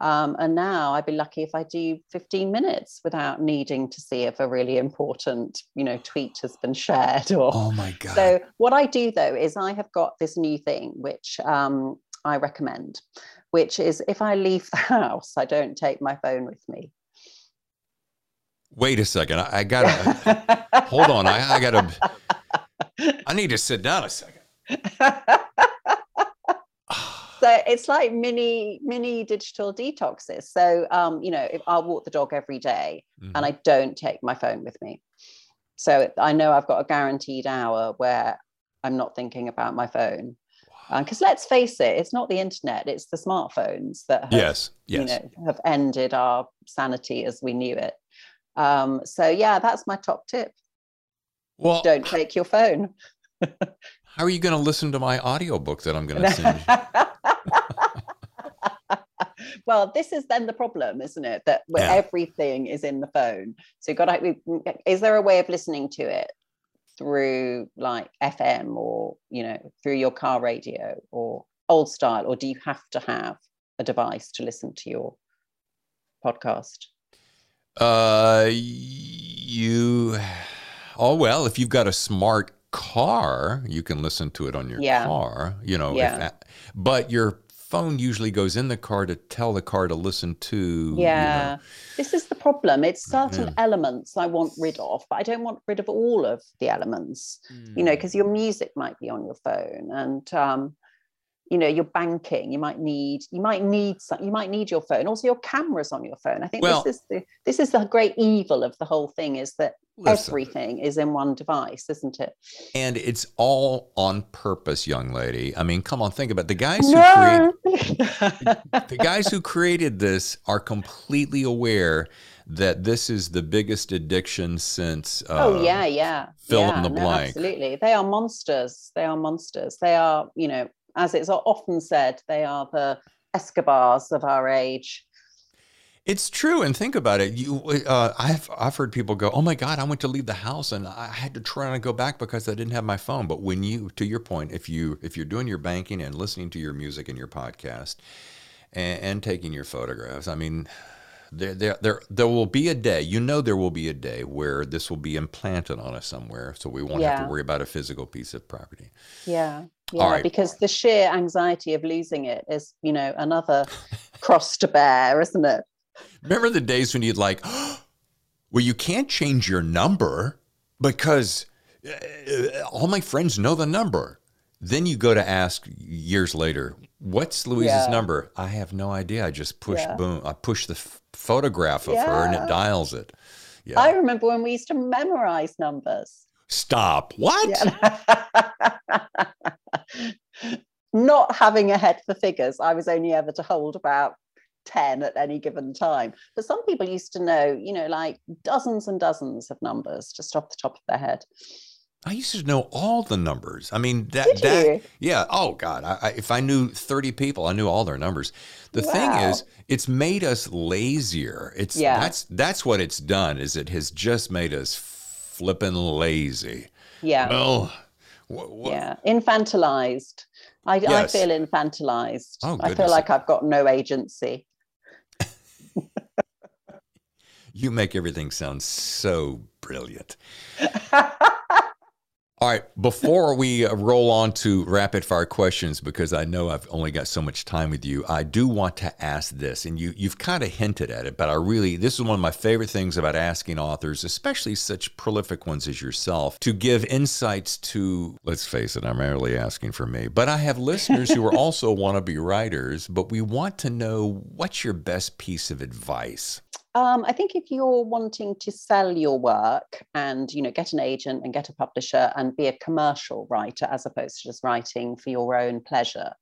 Um, and now I'd be lucky if I do 15 minutes without needing to see if a really important, you know, tweet has been shared. Or oh my god! So what I do though is I have got this new thing which um, I recommend, which is if I leave the house, I don't take my phone with me. Wait a second. I, I gotta hold on. I, I gotta. I need to sit down a second. so it's like mini mini digital detoxes. So um, you know, if I'll walk the dog every day mm-hmm. and I don't take my phone with me. So I know I've got a guaranteed hour where I'm not thinking about my phone. Because wow. um, let's face it, it's not the internet; it's the smartphones that have, yes, yes. you know, have ended our sanity as we knew it. Um, so yeah, that's my top tip. Well, don't take your phone. how are you going to listen to my audiobook that I'm going to send well, this is then the problem, isn't it? That yeah. everything is in the phone. So you've got to, is there a way of listening to it through like FM or, you know, through your car radio or old style, or do you have to have a device to listen to your podcast? Uh, you. Oh well, if you've got a smart car, you can listen to it on your yeah. car. You know, yeah. If, but your phone usually goes in the car to tell the car to listen to. Yeah, you know. this is the problem. It's certain yeah. elements I want rid of, but I don't want rid of all of the elements. Mm. You know, because hmm. your music might be on your phone, and um, you know you're banking you might need you might need some, you might need your phone. Also your cameras on your phone. I think well, this is the this is the great evil of the whole thing is that listen, everything is in one device isn't it? And it's all on purpose young lady. I mean come on think about it. the guys who no. create the guys who created this are completely aware that this is the biggest addiction since uh, oh yeah yeah. fill yeah, in the no, blank. absolutely. They are monsters. They are monsters. They are you know as it's often said, they are the Escobars of our age. It's true, and think about it. You, uh, I've I've heard people go, "Oh my God, I went to leave the house and I had to try and go back because I didn't have my phone." But when you, to your point, if you if you're doing your banking and listening to your music and your podcast, and, and taking your photographs, I mean, there, there, there, there will be a day. You know, there will be a day where this will be implanted on us somewhere, so we won't yeah. have to worry about a physical piece of property. Yeah, yeah, right. because the sheer anxiety of losing it is, you know, another cross to bear, isn't it? Remember the days when you'd like, well, you can't change your number because uh, all my friends know the number. Then you go to ask years later, what's Louise's yeah. number? I have no idea. I just push yeah. boom. I push the f- photograph of yeah. her and it dials it. Yeah. I remember when we used to memorize numbers. Stop. What? Not having a head for figures, I was only ever to hold about 10 at any given time. But some people used to know, you know, like dozens and dozens of numbers just off the top of their head. I used to know all the numbers. I mean, that, Did that you? yeah. Oh God, I, I, if I knew thirty people, I knew all their numbers. The wow. thing is, it's made us lazier. It's yeah. that's that's what it's done. Is it has just made us flipping lazy. Yeah. Well, yeah, infantilized. I, yes. I feel infantilized. Oh, I feel like I've got no agency. you make everything sound so brilliant. All right, before we uh, roll on to rapid fire questions, because I know I've only got so much time with you, I do want to ask this, and you you've kind of hinted at it, but I really this is one of my favorite things about asking authors, especially such prolific ones as yourself, to give insights to. Let's face it, I'm rarely asking for me, but I have listeners who are also want to be writers, but we want to know what's your best piece of advice. Um, I think if you're wanting to sell your work and you know get an agent and get a publisher and be a commercial writer as opposed to just writing for your own pleasure,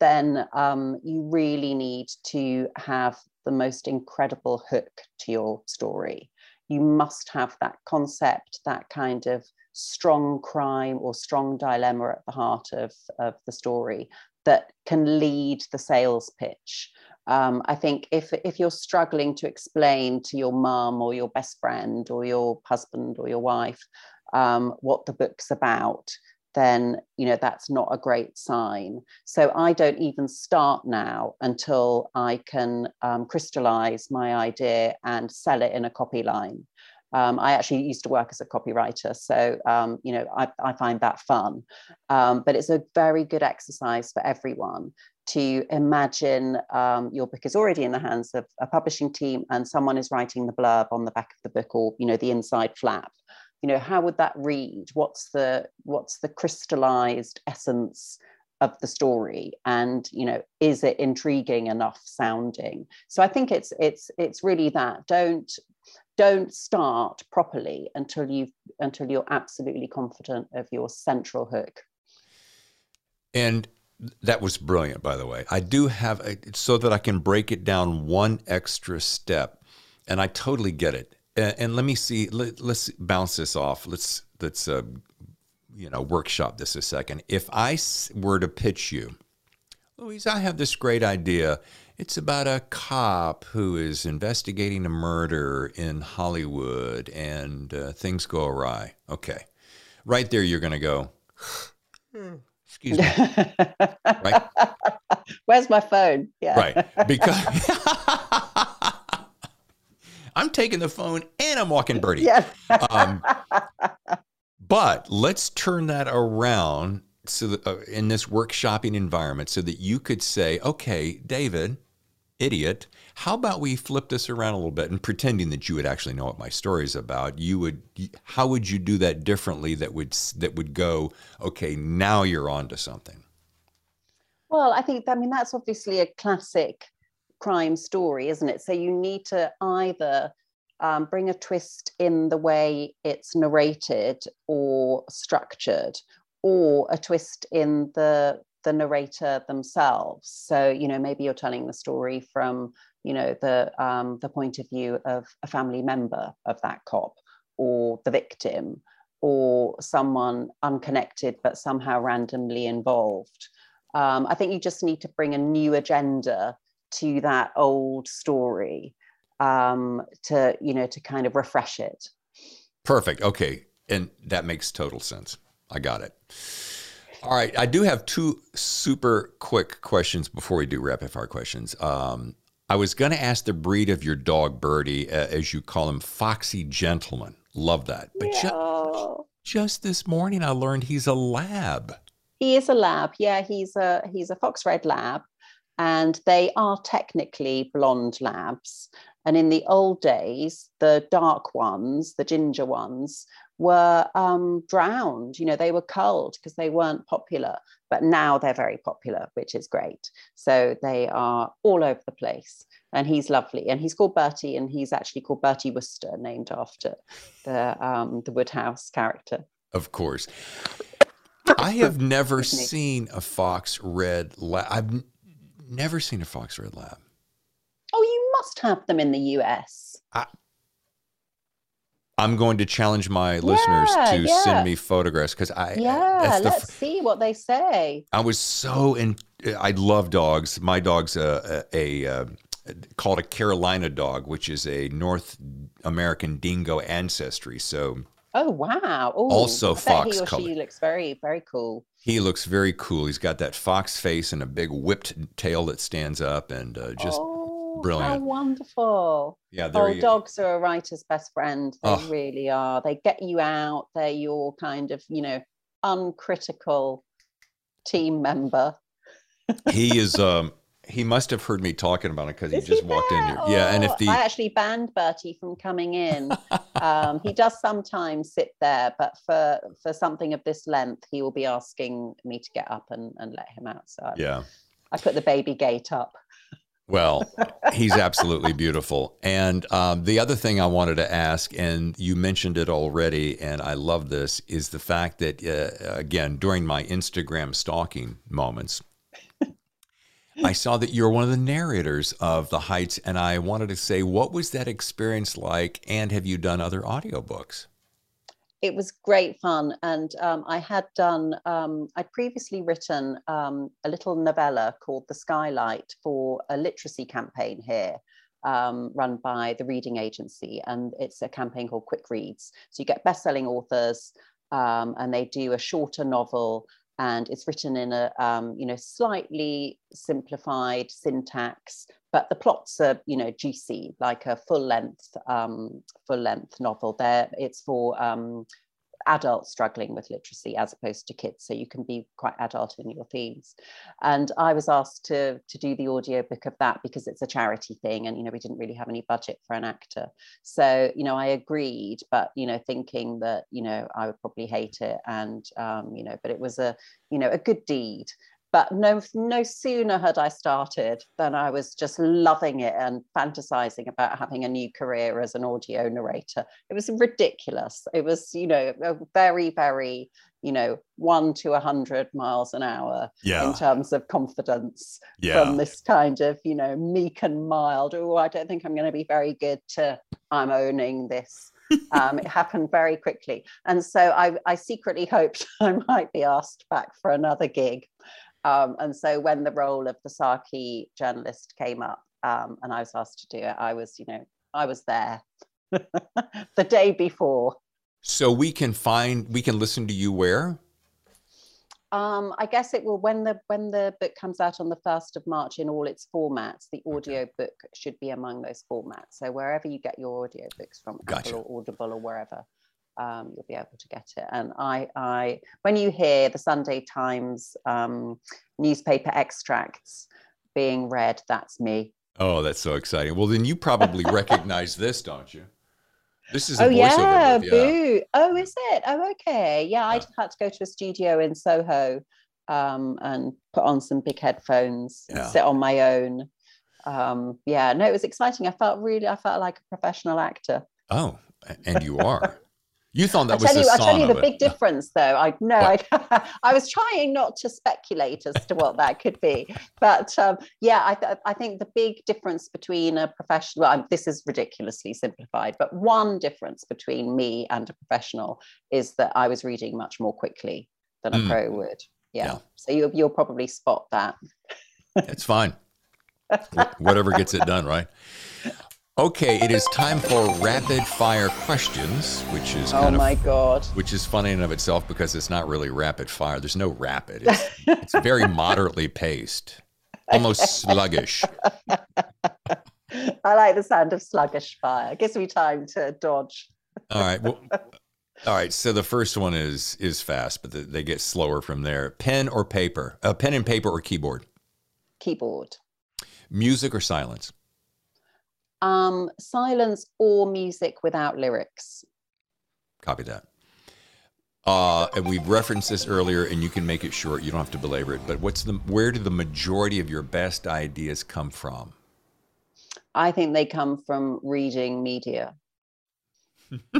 then um, you really need to have the most incredible hook to your story. You must have that concept, that kind of strong crime or strong dilemma at the heart of, of the story that can lead the sales pitch. Um, I think if if you're struggling to explain to your mum or your best friend or your husband or your wife um, what the book's about, then you know that's not a great sign. So I don't even start now until I can um, crystallize my idea and sell it in a copy line. Um, I actually used to work as a copywriter, so um, you know I, I, find that fun. Um, but it's a very good exercise for everyone to imagine um, your book is already in the hands of a publishing team, and someone is writing the blurb on the back of the book, or you know the inside flap. You know how would that read? What's the what's the crystallized essence of the story and you know is it intriguing enough sounding so i think it's it's it's really that don't don't start properly until you until you're absolutely confident of your central hook and that was brilliant by the way. I do have a, so that i can break it down one extra step and i totally get it. And, and let me see let, us bounce this off. Let's let's uh, you know workshop this a second. If i were to pitch you louise i have this great idea. It's about a cop who is investigating a murder in Hollywood and uh, things go awry. Okay. Right there, you're going to go, excuse me. right? Where's my phone? Yeah. Right. Because I'm taking the phone and I'm walking Bertie. Yeah. um, but let's turn that around so that, uh, in this workshopping environment so that you could say, okay, David, idiot, how about we flip this around a little bit and pretending that you would actually know what my story is about, you would, how would you do that differently that would, that would go, okay, now you're on to something? Well, I think, I mean, that's obviously a classic crime story, isn't it? So you need to either um, bring a twist in the way it's narrated or structured, or a twist in the the narrator themselves. So you know maybe you're telling the story from you know the um, the point of view of a family member of that cop or the victim or someone unconnected but somehow randomly involved. Um, I think you just need to bring a new agenda to that old story um, to you know to kind of refresh it. Perfect. Okay, and that makes total sense. I got it. All right, I do have two super quick questions before we do rapid fire questions. Um, I was going to ask the breed of your dog, Bertie, uh, as you call him, Foxy Gentleman. Love that. But ju- just this morning, I learned he's a lab. He is a lab. Yeah, he's a he's a fox red lab, and they are technically blonde labs. And in the old days, the dark ones, the ginger ones, were um, drowned. You know, they were culled because they weren't popular. But now they're very popular, which is great. So they are all over the place. And he's lovely. And he's called Bertie, and he's actually called Bertie Wooster, named after the um, the Wodehouse character. Of course. I have never seen a fox red lab. I've never seen a fox red lab. Oh, you must have them in the US. I, I'm going to challenge my yeah, listeners to yeah. send me photographs because I yeah let's see what they say. I was so in. I love dogs. My dog's a, a, a, a called a Carolina dog, which is a North American dingo ancestry. So oh wow, Ooh, also fox he or color. She looks very very cool. He looks very cool. He's got that fox face and a big whipped tail that stands up, and uh, just. Oh Brilliant. How wonderful. Yeah. Oh, dogs are a writer's best friend. They oh. really are. They get you out. They're your kind of, you know, uncritical team member. he is um he must have heard me talking about it because he just he walked in here. Yeah, and if the I actually banned Bertie from coming in. um, he does sometimes sit there, but for for something of this length, he will be asking me to get up and, and let him out. So yeah, I put the baby gate up. Well, he's absolutely beautiful. And um, the other thing I wanted to ask, and you mentioned it already, and I love this, is the fact that, uh, again, during my Instagram stalking moments, I saw that you're one of the narrators of The Heights, and I wanted to say, what was that experience like? And have you done other audiobooks? It was great fun. And um, I had done, um, I'd previously written um, a little novella called The Skylight for a literacy campaign here. Um, run by the reading agency, and it's a campaign called Quick Reads. So you get best-selling authors, um, and they do a shorter novel and it's written in a um, you know slightly simplified syntax but the plots are you know juicy like a full length um, full length novel. There it's for um, adults struggling with literacy as opposed to kids so you can be quite adult in your themes. And i was asked to to do the audiobook of that because it's a charity thing and you know we didn't really have any budget for an actor. So you know i agreed but you know thinking that you know i would probably hate it and um, you know but it was a you know a good deed but no, no sooner had I started than I was just loving it and fantasizing about having a new career as an audio narrator. It was ridiculous. It was, you know, a very, very, you know, one to a hundred miles an hour yeah. in terms of confidence yeah. from this kind of, you know, meek and mild. Oh, I don't think I'm going to be very good to I'm owning this. um, it happened very quickly. And so I, I secretly hoped I might be asked back for another gig. Um, and so when the role of the Saki journalist came up um, and I was asked to do it, I was, you know, I was there the day before. So we can find, we can listen to you where? Um, I guess it will when the when the book comes out on the first of March in all its formats. The audio book should be among those formats. So wherever you get your audio books from, gotcha. Apple or Audible or wherever um, you'll be able to get it. And I, I, when you hear the Sunday Times um, newspaper extracts being read, that's me. Oh, that's so exciting. Well, then you probably recognize this, don't you? This is a oh yeah, yeah, boo. Oh, is it? Oh, okay. Yeah, I just had to go to a studio in Soho um, and put on some big headphones, yeah. sit on my own. Um, yeah, no, it was exciting. I felt really, I felt like a professional actor. Oh, and you are. You thought that I tell was you, I tell you the big difference, though. I know I, I was trying not to speculate as to what that could be, but um, yeah, I, th- I think the big difference between a professional. Well, this is ridiculously simplified, but one difference between me and a professional is that I was reading much more quickly than a mm. pro would. Yeah. yeah. So you, you'll probably spot that. it's fine. Whatever gets it done, right? Okay, it is time for rapid fire questions, which is oh my of, god, which is funny in of itself because it's not really rapid fire. There's no rapid. It's, it's very moderately paced, almost sluggish. I like the sound of sluggish fire. It gives me time to dodge. All right. Well, all right. So the first one is is fast, but the, they get slower from there. Pen or paper? Uh, pen and paper or keyboard? Keyboard. Music or silence? Um, silence or music without lyrics. Copy that. Uh, and we've referenced this earlier, and you can make it short. You don't have to belabor it. But what's the where do the majority of your best ideas come from? I think they come from reading media.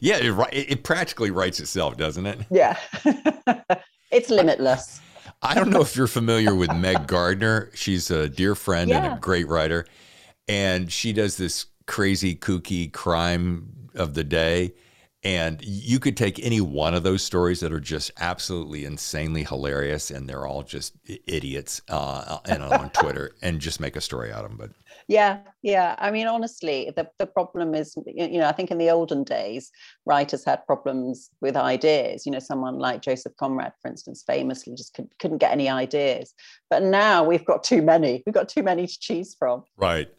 yeah, it, it, practically writes itself, doesn't it? Yeah, it's limitless. I, I, don't know if you're familiar with Meg Gardiner. She's a dear friend yeah. and a great writer and she does this crazy kooky crime of the day. And you could take any one of those stories that are just absolutely insanely hilarious and they're all just idiots uh, and on twitter and just make a story out of them but yeah yeah. I mean honestly the, the problem is you know i think in the olden days writers had problems with ideas. You know someone like joseph conrad for instance famously just could, couldn't get any ideas. But now we've got too many. We've got too many to choose from. Right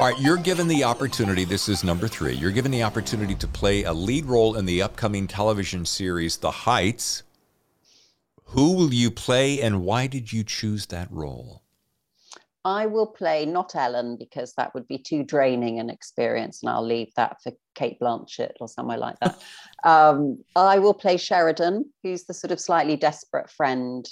all right, you're given the opportunity. This is number three. You're given the opportunity to play a lead role in the upcoming television series, The Heights. Who will you play and why did you choose that role? I will play not Ellen because that would be too draining an experience, and I'll leave that for Cate Blanchett or somewhere like that. um, I will play Sheridan, who's the sort of slightly desperate friend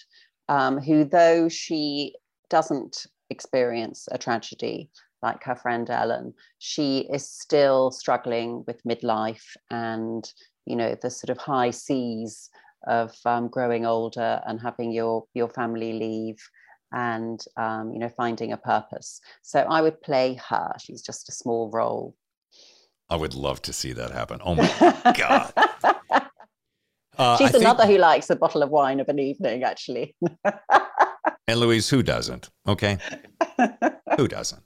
um, who, though she doesn't experience a tragedy, like her friend Ellen, she is still struggling with midlife and, you know, the sort of high seas of um, growing older and having your, your family leave and um, you know finding a purpose. So I would play her. She's just a small role. I would love to see that happen. Oh my god. Uh, She's I another think... who likes a bottle of wine of an evening, actually. and Louise, who doesn't? Okay. who doesn't?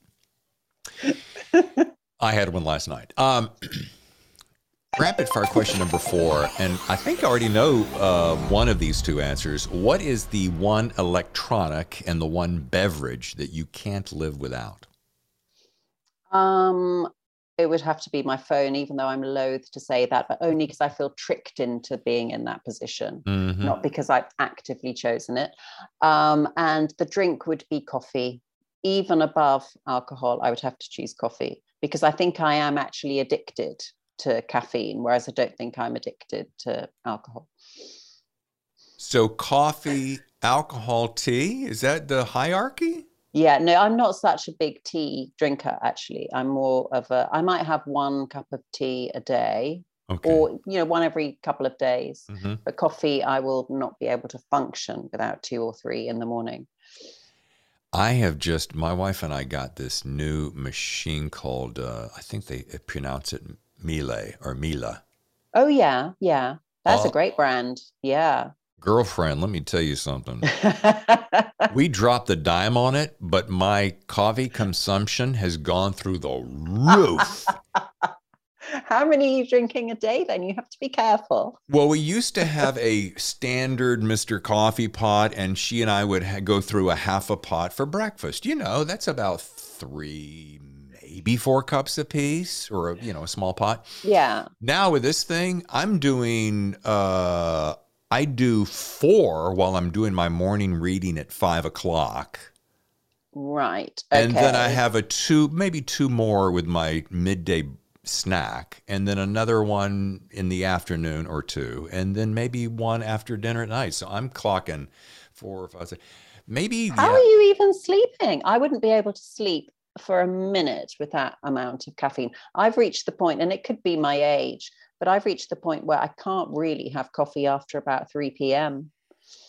I had one last night. Um, rapid fire question number four, and I think I already know uh, one of these two answers. What is the one electronic and the one beverage that you can't live without? Um, it would have to be my phone, even though I'm loath to say that, but only because I feel tricked into being in that position, mm-hmm. not because I've actively chosen it. Um, and the drink would be coffee. Even above alcohol, I would have to choose coffee because I think I am actually addicted to caffeine, whereas I don't think I'm addicted to alcohol. So, coffee, alcohol, tea is that the hierarchy? Yeah, no, I'm not such a big tea drinker, actually. I'm more of a, I might have one cup of tea a day. Okay. Or you know, one every couple of days. Mm-hmm. But coffee, I will not be able to function without two or three in the morning. I have just my wife and I got this new machine called uh, I think they pronounce it Miele or Mila. Oh yeah, yeah. That's uh, a great brand. Yeah. Girlfriend, let me tell you something. we dropped the dime on it, but my coffee consumption has gone through the roof. How many are you drinking a day then? You have to be careful. Well, we used to have a standard Mr. Coffee pot, and she and I would ha- go through a half a pot for breakfast. You know, that's about three, maybe four cups a piece or, a, you know, a small pot. Yeah. Now with this thing, I'm doing, uh, I do four while I'm doing my morning reading at five o'clock. Right. Okay. And then I have a two, maybe two more with my midday snack, and then another one in the afternoon or two, and then maybe one after dinner at night. So I'm clocking four or five. Six. Maybe. How yeah. are you even sleeping? I wouldn't be able to sleep for a minute with that amount of caffeine. I've reached the point, and it could be my age, but I've reached the point where I can't really have coffee after about 3 p.m.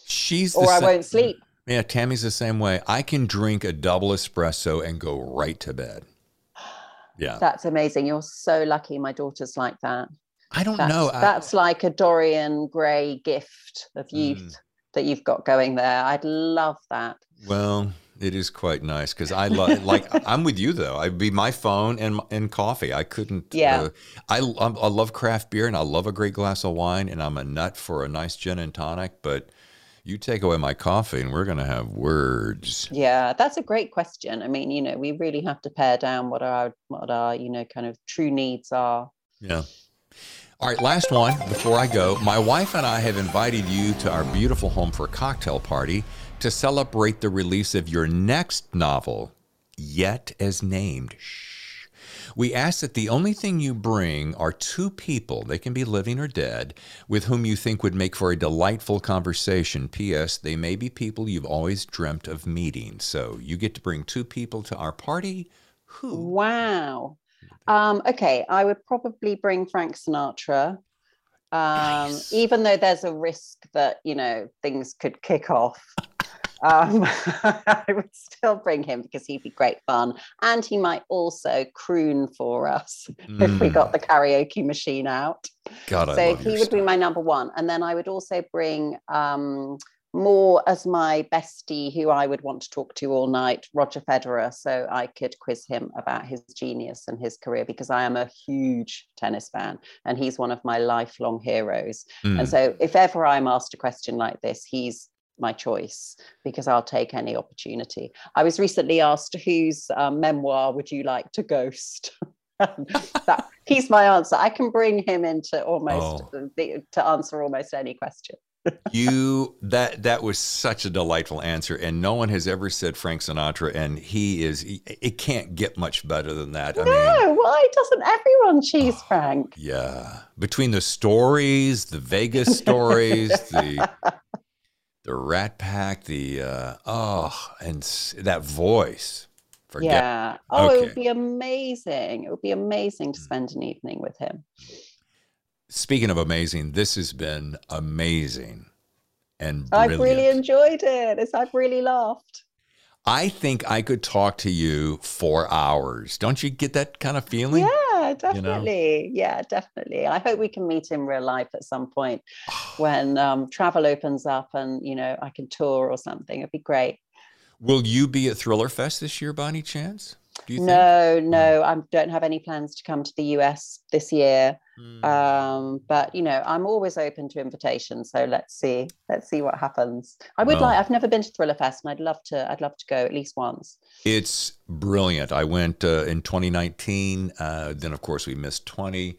She's or I won't sleep. Yeah, Tammy's the same way. I can drink a double espresso and go right to bed. Yeah. That's amazing. You're so lucky. My daughter's like that. I don't that's, know. That's like a Dorian Gray gift of youth mm. that you've got going there. I'd love that. Well, it is quite nice because I love like I'm with you though. I'd be my phone and and coffee. I couldn't. Yeah. Uh, I I love craft beer and I love a great glass of wine and I'm a nut for a nice gin and tonic. But you take away my coffee and we're going to have words. Yeah, that's a great question. I mean, you know, we really have to pare down what our what our you know kind of true needs are. Yeah. All right, last one before I go. My wife and I have invited you to our beautiful home for a cocktail party to celebrate the release of your next novel, yet as named. Shh. We ask that the only thing you bring are two people, they can be living or dead, with whom you think would make for a delightful conversation. P.S. They may be people you've always dreamt of meeting. So you get to bring two people to our party. Who? Wow. Um, okay, I would probably bring Frank Sinatra. Um, nice. even though there's a risk that you know things could kick off um, I would still bring him because he'd be great fun. And he might also croon for us mm. if we got the karaoke machine out. God, so he would stuff. be my number one. And then I would also bring um, more as my bestie who I would want to talk to all night, Roger Federer, so I could quiz him about his genius and his career because I am a huge tennis fan and he's one of my lifelong heroes. Mm. And so if ever I'm asked a question like this, he's my choice because I'll take any opportunity. I was recently asked whose um, memoir would you like to ghost? that, he's my answer. I can bring him into almost oh. the, to answer almost any question. you that that was such a delightful answer and no one has ever said frank sinatra and he is it can't get much better than that no mean, why doesn't everyone choose oh, frank yeah between the stories the vegas stories the the Rat Pack, the uh, oh, and that voice. Forget. Yeah. Oh, okay. it would be amazing. It would be amazing to mm. spend an evening with him. Speaking of amazing, this has been amazing and brilliant. I've really enjoyed it. It's, I've really laughed. I think I could talk to you for hours. Don't you get that kind of feeling? Yeah, definitely. You know? Yeah, definitely. I hope we can meet in real life at some point when um, travel opens up and, you know, I can tour or something. It'd be great. Will you be at Thriller Fest this year by any chance? No, no, I don't have any plans to come to the US this year. Mm. Um, but you know, I'm always open to invitations. So let's see, let's see what happens. I would well, like. I've never been to Thriller Fest, and I'd love to. I'd love to go at least once. It's brilliant. I went uh, in 2019. Uh, then, of course, we missed 20.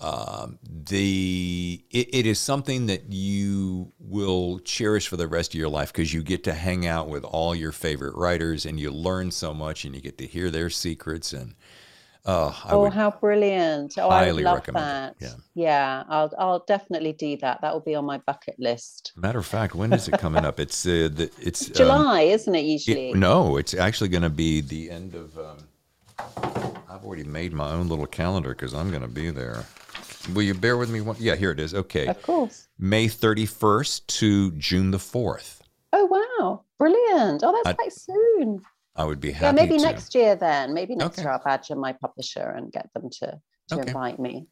Um, the it, it is something that you will cherish for the rest of your life because you get to hang out with all your favorite writers and you learn so much and you get to hear their secrets and uh, oh how brilliant. Oh i love that it. yeah. Yeah i'll i'll definitely do that. That will be on my bucket list. Matter of fact when is it coming up? It's uh, the, it's july um, isn't it usually? it, no it's actually going to be the end of um, i've already made my own little calendar because i'm going to be there Will you bear with me? One? Yeah, here it is. Okay. Of course. May 31st to June the 4th. Oh, wow. Brilliant. Oh, that's I, quite soon. I would be happy. Yeah, maybe to. next year then. Maybe next okay. year I'll badger my publisher and get them to, to okay. invite me.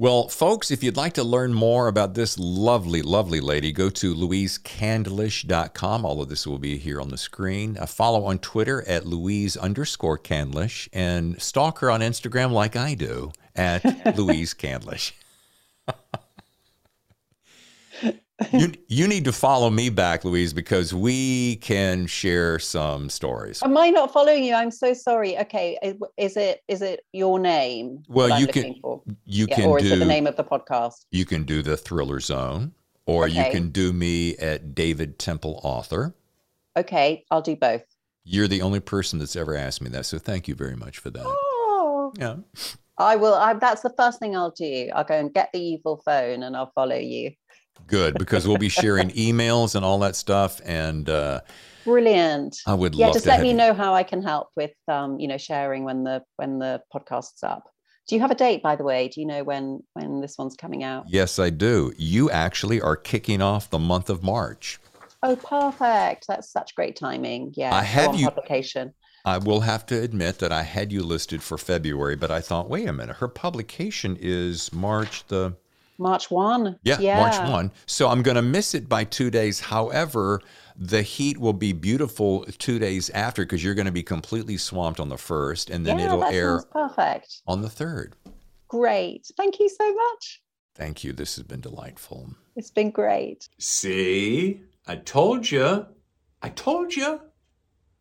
Well, folks, if you'd like to learn more about this lovely, lovely lady, go to louisecandlish.com. All of this will be here on the screen. Uh, follow on Twitter at Louise underscore Candlish and stalk her on Instagram like I do at Louise Candlish. you you need to follow me back, Louise, because we can share some stories. Am I not following you? I'm so sorry. Okay, is it is it your name? Well, you can you yeah, can or is it the name of the podcast? You can do the Thriller Zone, or okay. you can do me at David Temple Author. Okay, I'll do both. You're the only person that's ever asked me that, so thank you very much for that. Oh. Yeah. I will. I, that's the first thing I'll do. I'll go and get the evil phone and I'll follow you. Good, because we'll be sharing emails and all that stuff. And uh, brilliant. I would. Love. Yeah, just let me you. know how I can help with, um, you know, sharing when the when the podcast's up. Do you have a date, by the way? Do you know when when this one's coming out? Yes, I do. You actually are kicking off the month of March. Oh, perfect! That's such great timing. Yeah, I have you publication. I will have to admit that I had you listed for February, but I thought, wait a minute, her publication is March the March 1. Yeah, yeah. March 1. So I'm going to miss it by two days. However, the heat will be beautiful two days after because you're going to be completely swamped on the first, and then yeah, it'll air perfect on the third. Great. Thank you so much. Thank you. This has been delightful. It's been great. See, I told you. I told you.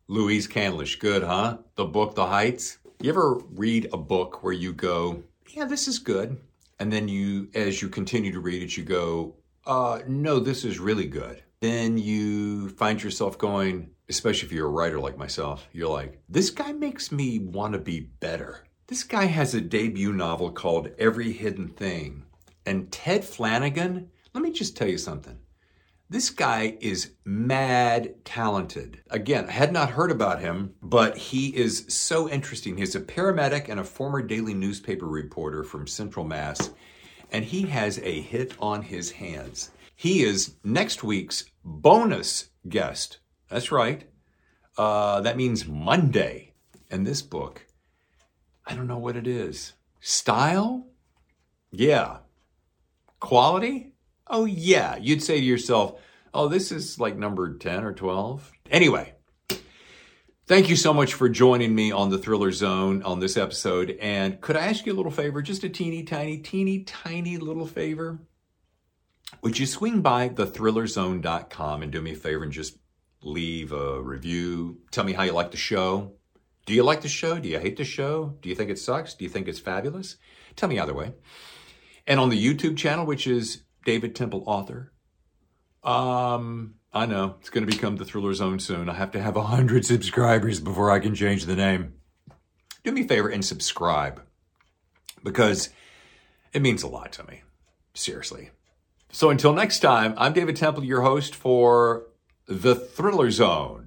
Louise Candlish, good, huh? The book, The Heights. You ever read a book where you go, yeah, this is good. And then you, as you continue to read it, you go, uh, no, this is really good. Then you find yourself going, especially if you're a writer like myself, you're like, this guy makes me want to be better. This guy has a debut novel called Every Hidden Thing. And Ted Flanagan, let me just tell you something. This guy is mad talented. Again, I had not heard about him, but he is so interesting. He's a paramedic and a former daily newspaper reporter from Central Mass, and he has a hit on his hands. He is next week's bonus guest. That's right. Uh, that means Monday. And this book, I don't know what it is. Style? Yeah. Quality? Oh, yeah. You'd say to yourself, oh, this is like number 10 or 12. Anyway, thank you so much for joining me on the Thriller Zone on this episode. And could I ask you a little favor? Just a teeny, tiny, teeny, tiny little favor? Would you swing by thethrillerzone.com and do me a favor and just leave a review? Tell me how you like the show. Do you like the show? Do you hate the show? Do you think it sucks? Do you think it's fabulous? Tell me either way. And on the YouTube channel, which is David Temple Author. Um, I know it's going to become the Thriller Zone soon. I have to have a hundred subscribers before I can change the name. Do me a favor and subscribe because it means a lot to me. Seriously. So until next time, I'm David Temple, your host for The Thriller Zone.